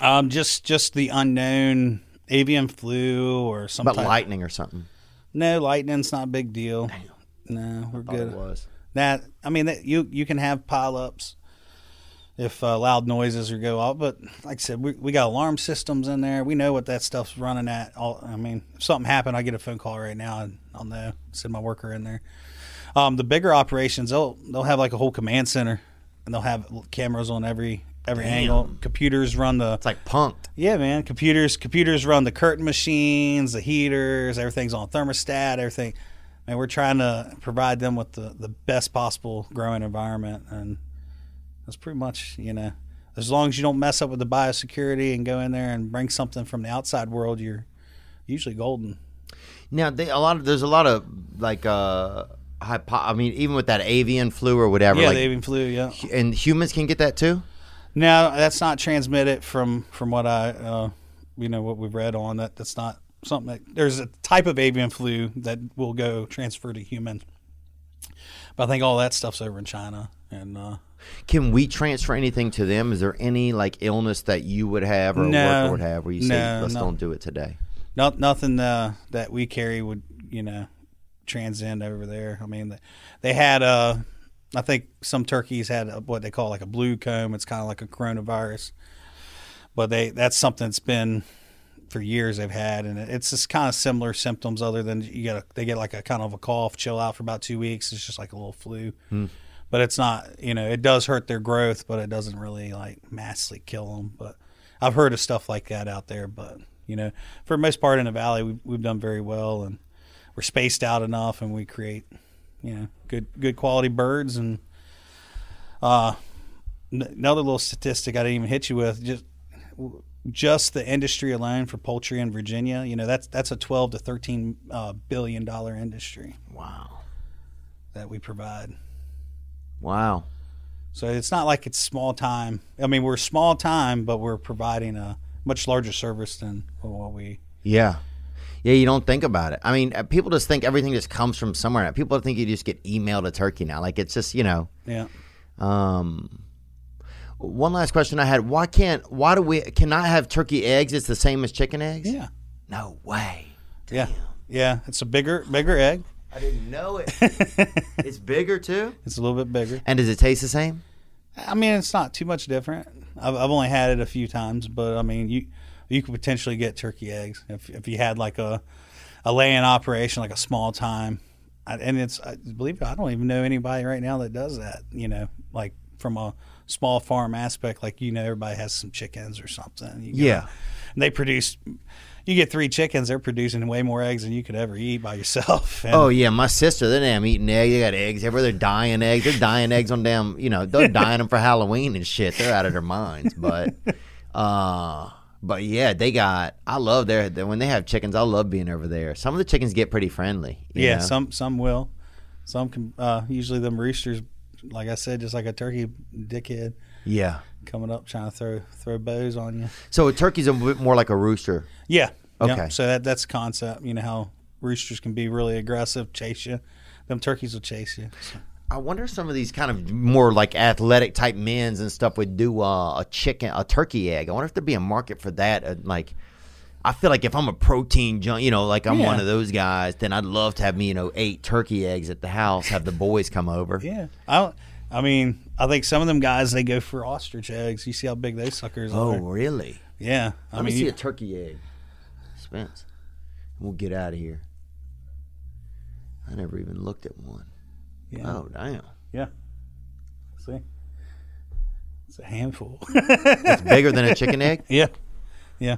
Um, just just the unknown avian flu or some About lightning or something? No, lightning's not a big deal. No, we're Thought it good. was. That I mean, that you you can have pileups if uh, loud noises or go off. But like I said, we we got alarm systems in there. We know what that stuff's running at. All I mean, if something happened, I get a phone call right now, and I'll know. Send my worker in there. Um, the bigger operations, they'll they'll have like a whole command center, and they'll have cameras on every every angle. Computers run the It's like punked. yeah, man. Computers computers run the curtain machines, the heaters, everything's on thermostat, everything. And we're trying to provide them with the, the best possible growing environment and that's pretty much, you know, as long as you don't mess up with the biosecurity and go in there and bring something from the outside world, you're usually golden. Now, they, a lot of there's a lot of like uh, hypo- I mean, even with that avian flu or whatever. yeah, like, the avian flu, yeah. and humans can get that too. No, that's not transmitted from from what I, uh, you know, what we've read on. That that's not something that there's a type of avian flu that will go transfer to human. But I think all that stuff's over in China, and uh, Can we transfer anything to them? Is there any like illness that you would have or a No. worker would have where you say, No, let's no. don't do it today? not nothing uh, that we carry would you know transcend over there. I mean, they had uh, I think some turkeys had a, what they call like a blue comb. It's kind of like a coronavirus, but they that's something that's been for years they've had, and it's just kind of similar symptoms. Other than you get a, they get like a kind of a cough, chill out for about two weeks. It's just like a little flu. But it's not, you know, it does hurt their growth, but it doesn't really like massively kill them. But I've heard of stuff like that out there. But you know, for the most part in the valley, we've, we've done very well, and we're spaced out enough, and we create, you know, good good quality birds. And uh, another little statistic I didn't even hit you with just just the industry alone for poultry in Virginia. You know, that's that's a twelve to thirteen uh, billion dollar industry Wow. that we provide. Wow. So it's not like it's small time. I mean, we're small time, but we're providing a much larger service than what we. Yeah. Yeah, you don't think about it. I mean, uh, people just think everything just comes from somewhere. People think you just get emailed a turkey now. Like it's just, you know. Yeah. Um, one last question I had: Why can't? Why do we cannot have turkey eggs? It's the same as chicken eggs. Yeah. No way. Yeah. Yeah. It's a bigger bigger egg. I didn't know it. it's bigger too. It's a little bit bigger. And does it taste the same? I mean, it's not too much different. I've, I've only had it a few times, but I mean, you you could potentially get turkey eggs if if you had like a a laying operation, like a small time. I- And it's I believe it, I don't even know anybody right now that does that. You know, like from a small farm aspect, like you know, everybody has some chickens or something. You Yeah. and they produce. You get three chickens, they're producing way more eggs than you could ever eat by yourself. And- Oh yeah, my sister, they're damn eating eggs. They got eggs everywhere. They're dying eggs. They're dying eggs on damn. You know, they're dying them for Halloween and shit. They're out of their minds. But, uh, but yeah, they got. I love their when they have chickens. I love being over there. Some of the chickens get pretty friendly. Yeah, know? some some will, some can. Uh, usually, them roosters, like I said, just like a turkey dickhead Yeah. coming up trying to throw throw bows on you. So a turkey's a bit more like a rooster. Yeah. Okay. So that that's the concept. You know how roosters can be really aggressive, chase you. Them turkeys will chase you. So- I wonder if some of these kind of more like athletic type men's and stuff would do uh, a chicken, a turkey egg. I wonder if there'd be a market for that. Uh, like, I feel like if I'm a protein junk, you know, like I'm Yeah. one of those guys, then I'd love to have me, you know, eight turkey eggs at the house. Have the boys come over. yeah. I don't, I mean, I think some of them guys they go for ostrich eggs. You see how big those suckers Oh, are. really? Yeah. I Let mean, me see you- a turkey egg. Spence, we'll get out of here. I never even looked at one. yeah. Oh, damn. Yeah. See, it's a handful. It's bigger than a chicken egg. yeah, yeah.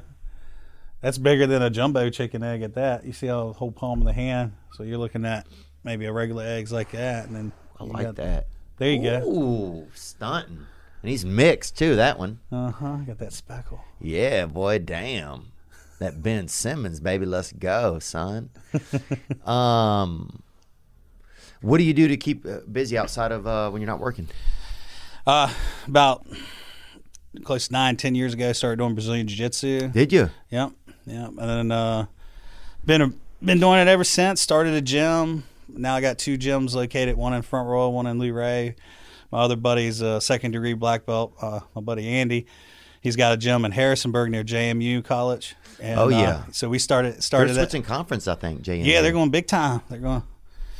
That's bigger than a jumbo chicken egg at that. You see how the whole palm of the hand. So you're looking at maybe a regular eggs like that, and then I like got- that. There you go. Ooh, stunting. And he's mixed too. That one. Uh huh. Got that speckle. Yeah, boy, damn. That Ben Simmons, baby, let's go, son. um, what do you do to keep uh, busy outside of uh, when you're not working? Uh, about close to nine, ten years ago, I started doing Brazilian Jiu Jitsu. Did you? Yep, yep. And then uh, been been doing it ever since. Started a gym. Now I got two gyms located, one in Front Royal, one in Luray. My other buddy's a second degree black belt. Uh, my buddy Andy, he's got a gym in Harrisonburg near JMU College. And, Oh, uh, yeah. so we started They're started that. switching conference, I think. JM. Yeah, they're going big time. They're going.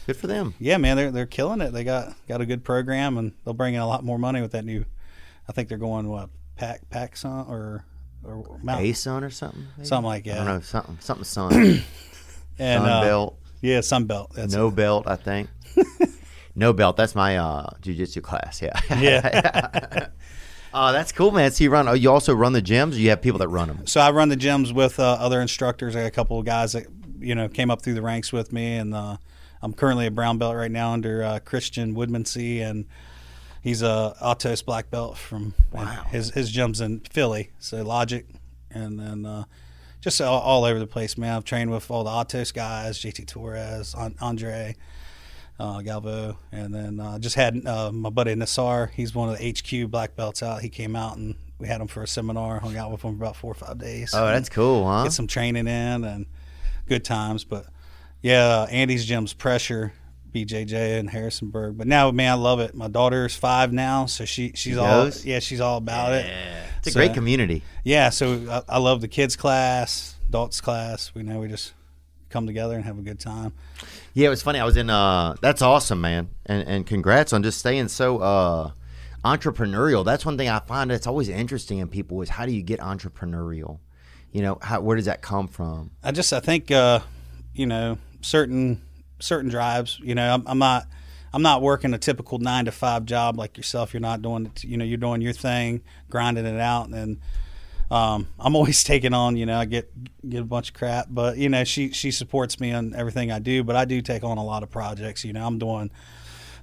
Good for them. Yeah, man, they're they're killing it. They got got a good program, and they'll bring in a lot more money with that new. I think they're going what pack pack son or or Mount, A Sun or something. maybe? something like that. I don't know something something Sun. And Sun uh, belt, yeah, Sunbelt. That's no belt. I think. no belt. That's my uh, jujitsu class. Yeah. Yeah. Oh, that's cool, man. So you run. Oh, you also run the gyms. Or you have people that run them. so I run the gyms with uh, other instructors. I got a couple of guys that you know came up through the ranks with me, and uh, I'm currently a brown belt right now under uh, Christian Woodmansee, and he's a Atos black belt from Wow. his his gym's in Philly. So Logic, and then uh, just all, all over the place, man. I've trained with all the Atos guys, JT Torres, An- Andre. Uh, Galvão, and then uh, just had uh, my buddy Nassar. He's one of the HQ black belts out. He came out and we had him for a seminar. Hung out with him for about four or five days. Oh, that's cool, huh? Get some training in and good times. But yeah, Andy's gym's pressure, BJJ in Harrisonburg. But now, man, I love it. My daughter's five now, so she she's She all yeah, she's all about it. It's a So- great community. Yeah, so I, I love the kids class, adults class. We know we just come together and have a good time. Yeah, it was funny. I was in. uh That's awesome, man, and and congrats on just staying so uh entrepreneurial. That's one thing I find that's always interesting in people is how do you get entrepreneurial? You know, how where does that come from? I just I think uh, you know certain certain drives. You know, I'm, I'm not I'm not working a typical nine to five job like yourself. You're not doing it. You know, you're doing your thing, grinding it out, and um, I'm always taking on. You know, I get get a bunch of crap, but you know, she she supports me on everything I do. But I do take on a lot of projects. You know, I'm doing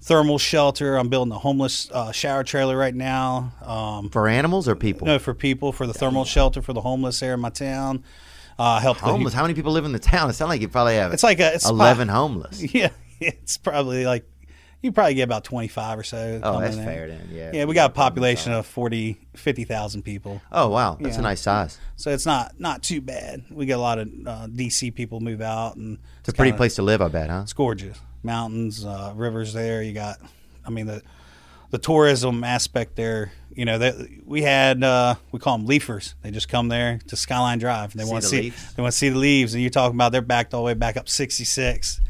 thermal shelter. I'm building a homeless uh, shower trailer right now. Um, For animals or people? no, for people for the thermal shelter for the homeless here in my town. Uh, help homeless. How many people live in the town? It sounds like you probably have. It's like a it's eleven homeless. Yeah, it's probably like you probably get about twenty five or so. Oh, that's in. fair then. Yeah. Yeah, we got a population of 40, 50,000 people, Oh wow, that's Yeah. a nice size. so it's not not too bad. We get a lot of uh, DC people move out, and It's a pretty kinda- place to live, I bet, huh? It's gorgeous, mountains, uh, rivers. There, you got. I mean the the tourism aspect there. You know, they, we had uh, we call them leafers. They just come there to Skyline Drive. They want to see leaves? they want to see the leaves, and you're talking about they're backed all the way back up 66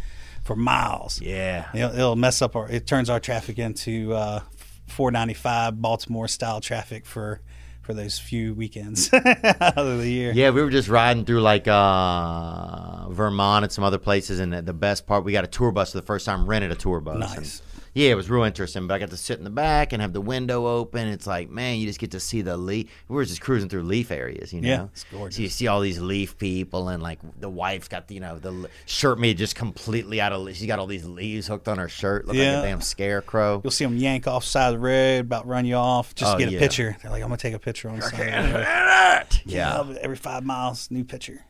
for miles. Yeah. It'll, it'll mess up our. It turns our traffic into uh, 495 Baltimore style traffic for for those few weekends out of the year. Yeah, we were just riding through like uh, Vermont and some other places, and the, the best part, we got a tour bus for the first time. Rented a tour bus. Nice. And, yeah, it was real interesting. But I got to sit in the back and have the window open. It's like, man, you just get to see the leaf. We were just cruising through leaf areas, you know. Yeah, it's gorgeous. So you see all these leaf people, and like the wife's got the, you know the shirt made just completely out of. She's got all these leaves hooked on her shirt, look Yeah. like a damn scarecrow. You'll see them yank off side of the road, about run you off, just Oh, to get a yeah. picture. They're like, I'm gonna take a picture on the side. of the road. Yeah. every five miles, new picture.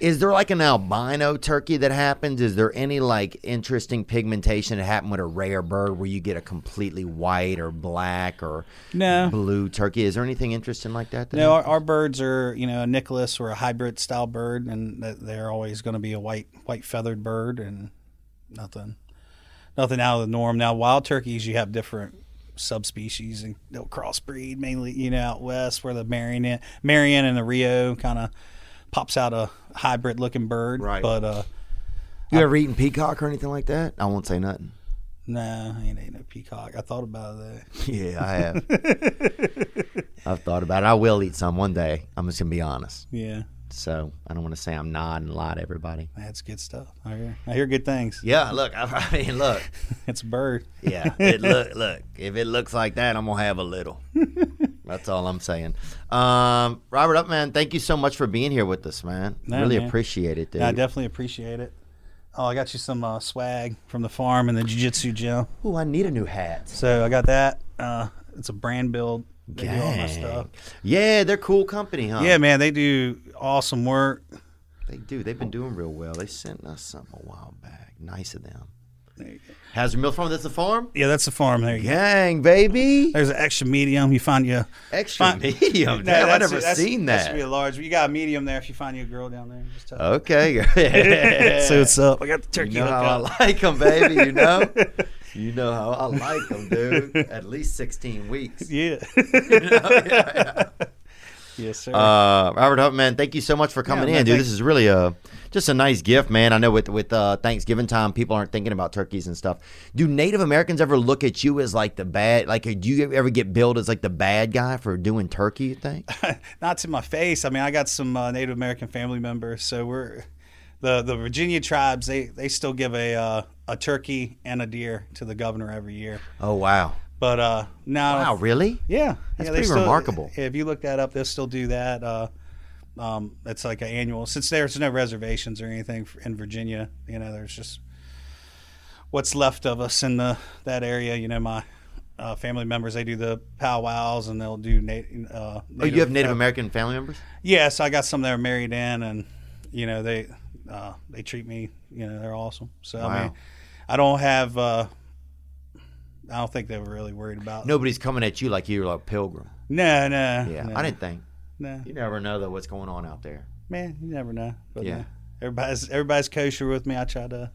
Is there like an albino turkey that happens? Is there any like interesting pigmentation that happened with a rare bird where you get a completely white or black or No. blue turkey? Is there anything interesting like that? that No, our, our birds are, you know, a Nicholas or a hybrid style bird, and they're always going to be a white, white feathered bird, and nothing, nothing out of the norm. Now, wild turkeys, you have different subspecies, and they'll crossbreed mainly, you know, out west where the Merriam, Merriam and the Rio kind of pops out a hybrid looking bird. Right. But uh, you ever eaten peacock or anything like that? I won't say nothing. no, I ain't ate no peacock. I thought about that. Yeah, I have. I've thought about it. I will eat some one day. I'm just gonna be honest. Yeah. So I don't want to say I'm not and lie to everybody. That's good stuff. I hear, I hear good things. Yeah, look, I, I mean, look, It's a bird. yeah, it look, look. If it looks like that, I'm gonna have a little. That's all I'm saying. Um, Robert Upman, thank you so much for being here with us, man. No, really man. appreciate it, dude. Yeah, I definitely appreciate it. Oh, I got you some uh, swag from the farm and the jiu-jitsu gym. Ooh, I need a new hat. So I got that. Uh, it's a brand build. They do all my Gang. stuff. Yeah, they're cool company, huh? Yeah, man, they do awesome work. They do. They've been doing real well. They sent us something a while back. Nice of them. There you go. Hazard Mill Farm, that's the farm? Yeah, that's the farm. There you go. Gang, baby. There's an extra medium. You find your Extra find- medium. No, Damn, I that's- never that's- seen That should be that. a large. You got a medium there. If you find you a girl down there, just tell. Okay. So what's up? I got the turkey You know how I like them, baby. You know? you know how I like them, dude. At least 16 weeks. Yeah. You know? Yeah, yeah. Yes, sir. Uh, Robert Huffman, thank you so much for coming man, in, dude. thank- This is really a just a nice gift, man. I know with with uh, Thanksgiving time, people aren't thinking about turkeys and stuff. Do Native Americans ever look at you as like the bad? Like, do you ever get billed as like the bad guy for doing turkey? You think? Not to my face. I mean, I got some uh, Native American family members, so we're the the Virginia tribes. They they still give a uh, a turkey and a deer to the governor every year. Oh wow, But uh, now, wow, really? yeah, That's yeah, pretty still- remarkable. If you look that up, they'll still do that. Uh, um, it's like an annual. Since there's no reservations or anything in Virginia, you know, there's just what's left of us in the that area. You know, my uh, family members they do the powwows and they'll do native. Uh, Oh, you have Native uh, American family members? Yes, I got some that are married in, and you know they uh, they treat me. You know they're awesome. So I mean, I don't have. I don't think they were really worried about. Nobody's coming at you like you're a pilgrim. no, no. Yeah, no, I didn't think. No, You never know though what's going on out there. man, you never know. But Yeah. yeah, everybody's everybody's kosher with me. I try to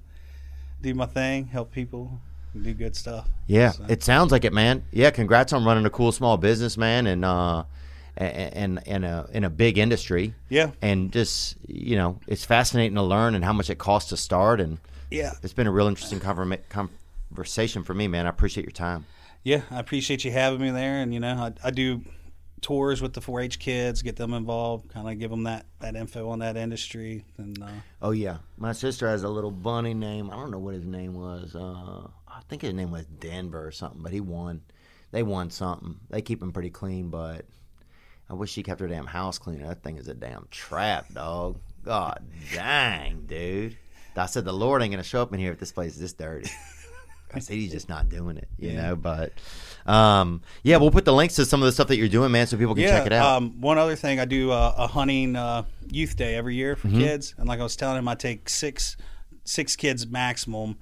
do my thing, help people, and do good stuff. Yeah, So- it sounds like it, man. Yeah, congrats on running a cool small business, man, and uh, and and a in a big industry. Yeah. and just you know, it's fascinating to learn and how much it costs to start, and Yeah, it's been a real interesting converma- conversation for me, man. I appreciate your time. yeah. I appreciate you having me there, and you know, I, I do tours with the 4-H kids, get them involved, kind of give them that that info on that industry, and uh, Oh yeah, my sister has a little bunny name. I don't know what his name was. Uh, I think his name was Denver or something, but he won. They won something. They keep him pretty clean, but I wish she kept her damn house clean. That thing is a damn trap, dog. God dang, dude. I said the Lord ain't gonna show up in here if this place is this dirty. I said he's just not doing it, you Yeah. know. But um, yeah, we'll put the links to some of the stuff that you're doing, man, so people can check it out. Um, one other thing, I do uh, a hunting uh, youth day every year for Mm-hmm. kids, and like I was telling him, I take six six kids maximum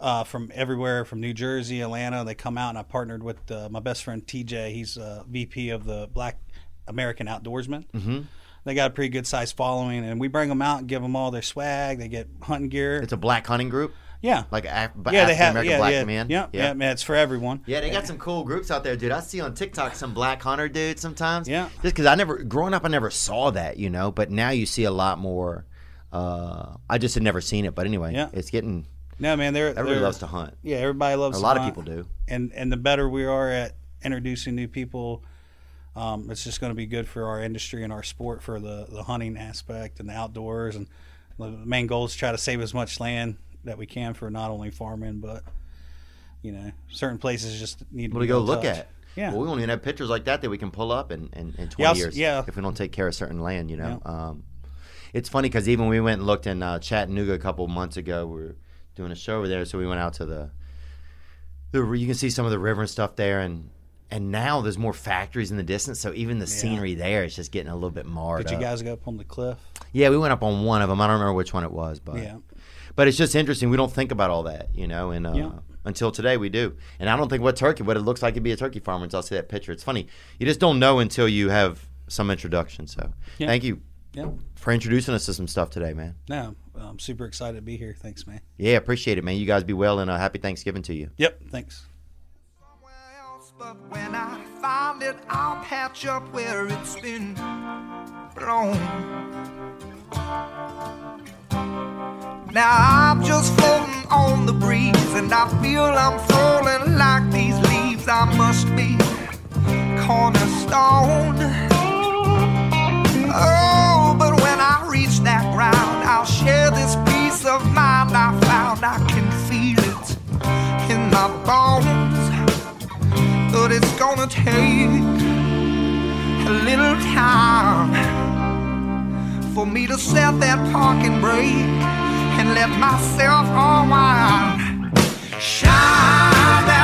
uh, from everywhere, from New Jersey, Atlanta. They come out, and I partnered with uh, my best friend TJ. He's uh, VP of the Black American Outdoorsman. Mm-hmm. They got a pretty good sized following, and we bring them out and give them all their swag. They get hunting gear. it's a black hunting group, yeah, like Af- yeah, they have African-American yeah, black yeah, men. yeah, yeah, man, it's for everyone. Yeah, they got some cool groups out there, dude. I see on TikTok some black hunter dudes sometimes. Yeah. Just because I never, growing up, I never saw that, you know. But now you see a lot more. Uh, I just had never seen it, but anyway, Yeah. it's getting. No, man, they're Everybody they're- loves to hunt. Yeah, everybody loves. A lot of people do. and and the better we are at introducing new people, um, it's just going to be good for our industry and our sport for the the hunting aspect and the outdoors. And the main goal is try to save as much land that we can for not only farming, but you know, certain places just need to be to go look up. at? Yeah. Well, we won't even have pictures like that that we can pull up in, in, in 20 Yeah, years. yeah. If we don't take care of certain land, you know. Um, it's funny because even we went and looked in uh, Chattanooga a couple months ago. We were doing a show over there, so we went out to the the you can see some of the river and stuff there, and and now there's more factories in the distance, so even the scenery there is just getting a little bit marred. Did you up. guys go up on the cliff? Yeah, we went up on one of them. I don't remember which one it was, but Yeah. But it's just interesting. We don't think about all that, you know, and uh, Yeah. until today we do. And I don't think what turkey, what it looks like to be a turkey farmer until I see that picture. It's funny. You just don't know until you have some introduction. So Yeah. thank you Yeah. for introducing us to some stuff today, man. No, I'm super excited to be here. Thanks, man. Yeah, appreciate it, man. You guys be well and a happy Thanksgiving to you. Yep. Thanks. somewhere else, but when I find it, I'll patch up where it's been blown. Now I'm just floating on the breeze, and I feel I'm falling like these leaves. I must be cornerstone. Oh, but when I reach that ground, I'll share this peace of mind I found. I can feel it in my bones, but it's gonna take a little time for me to set that parking brake and let myself unwind. Shine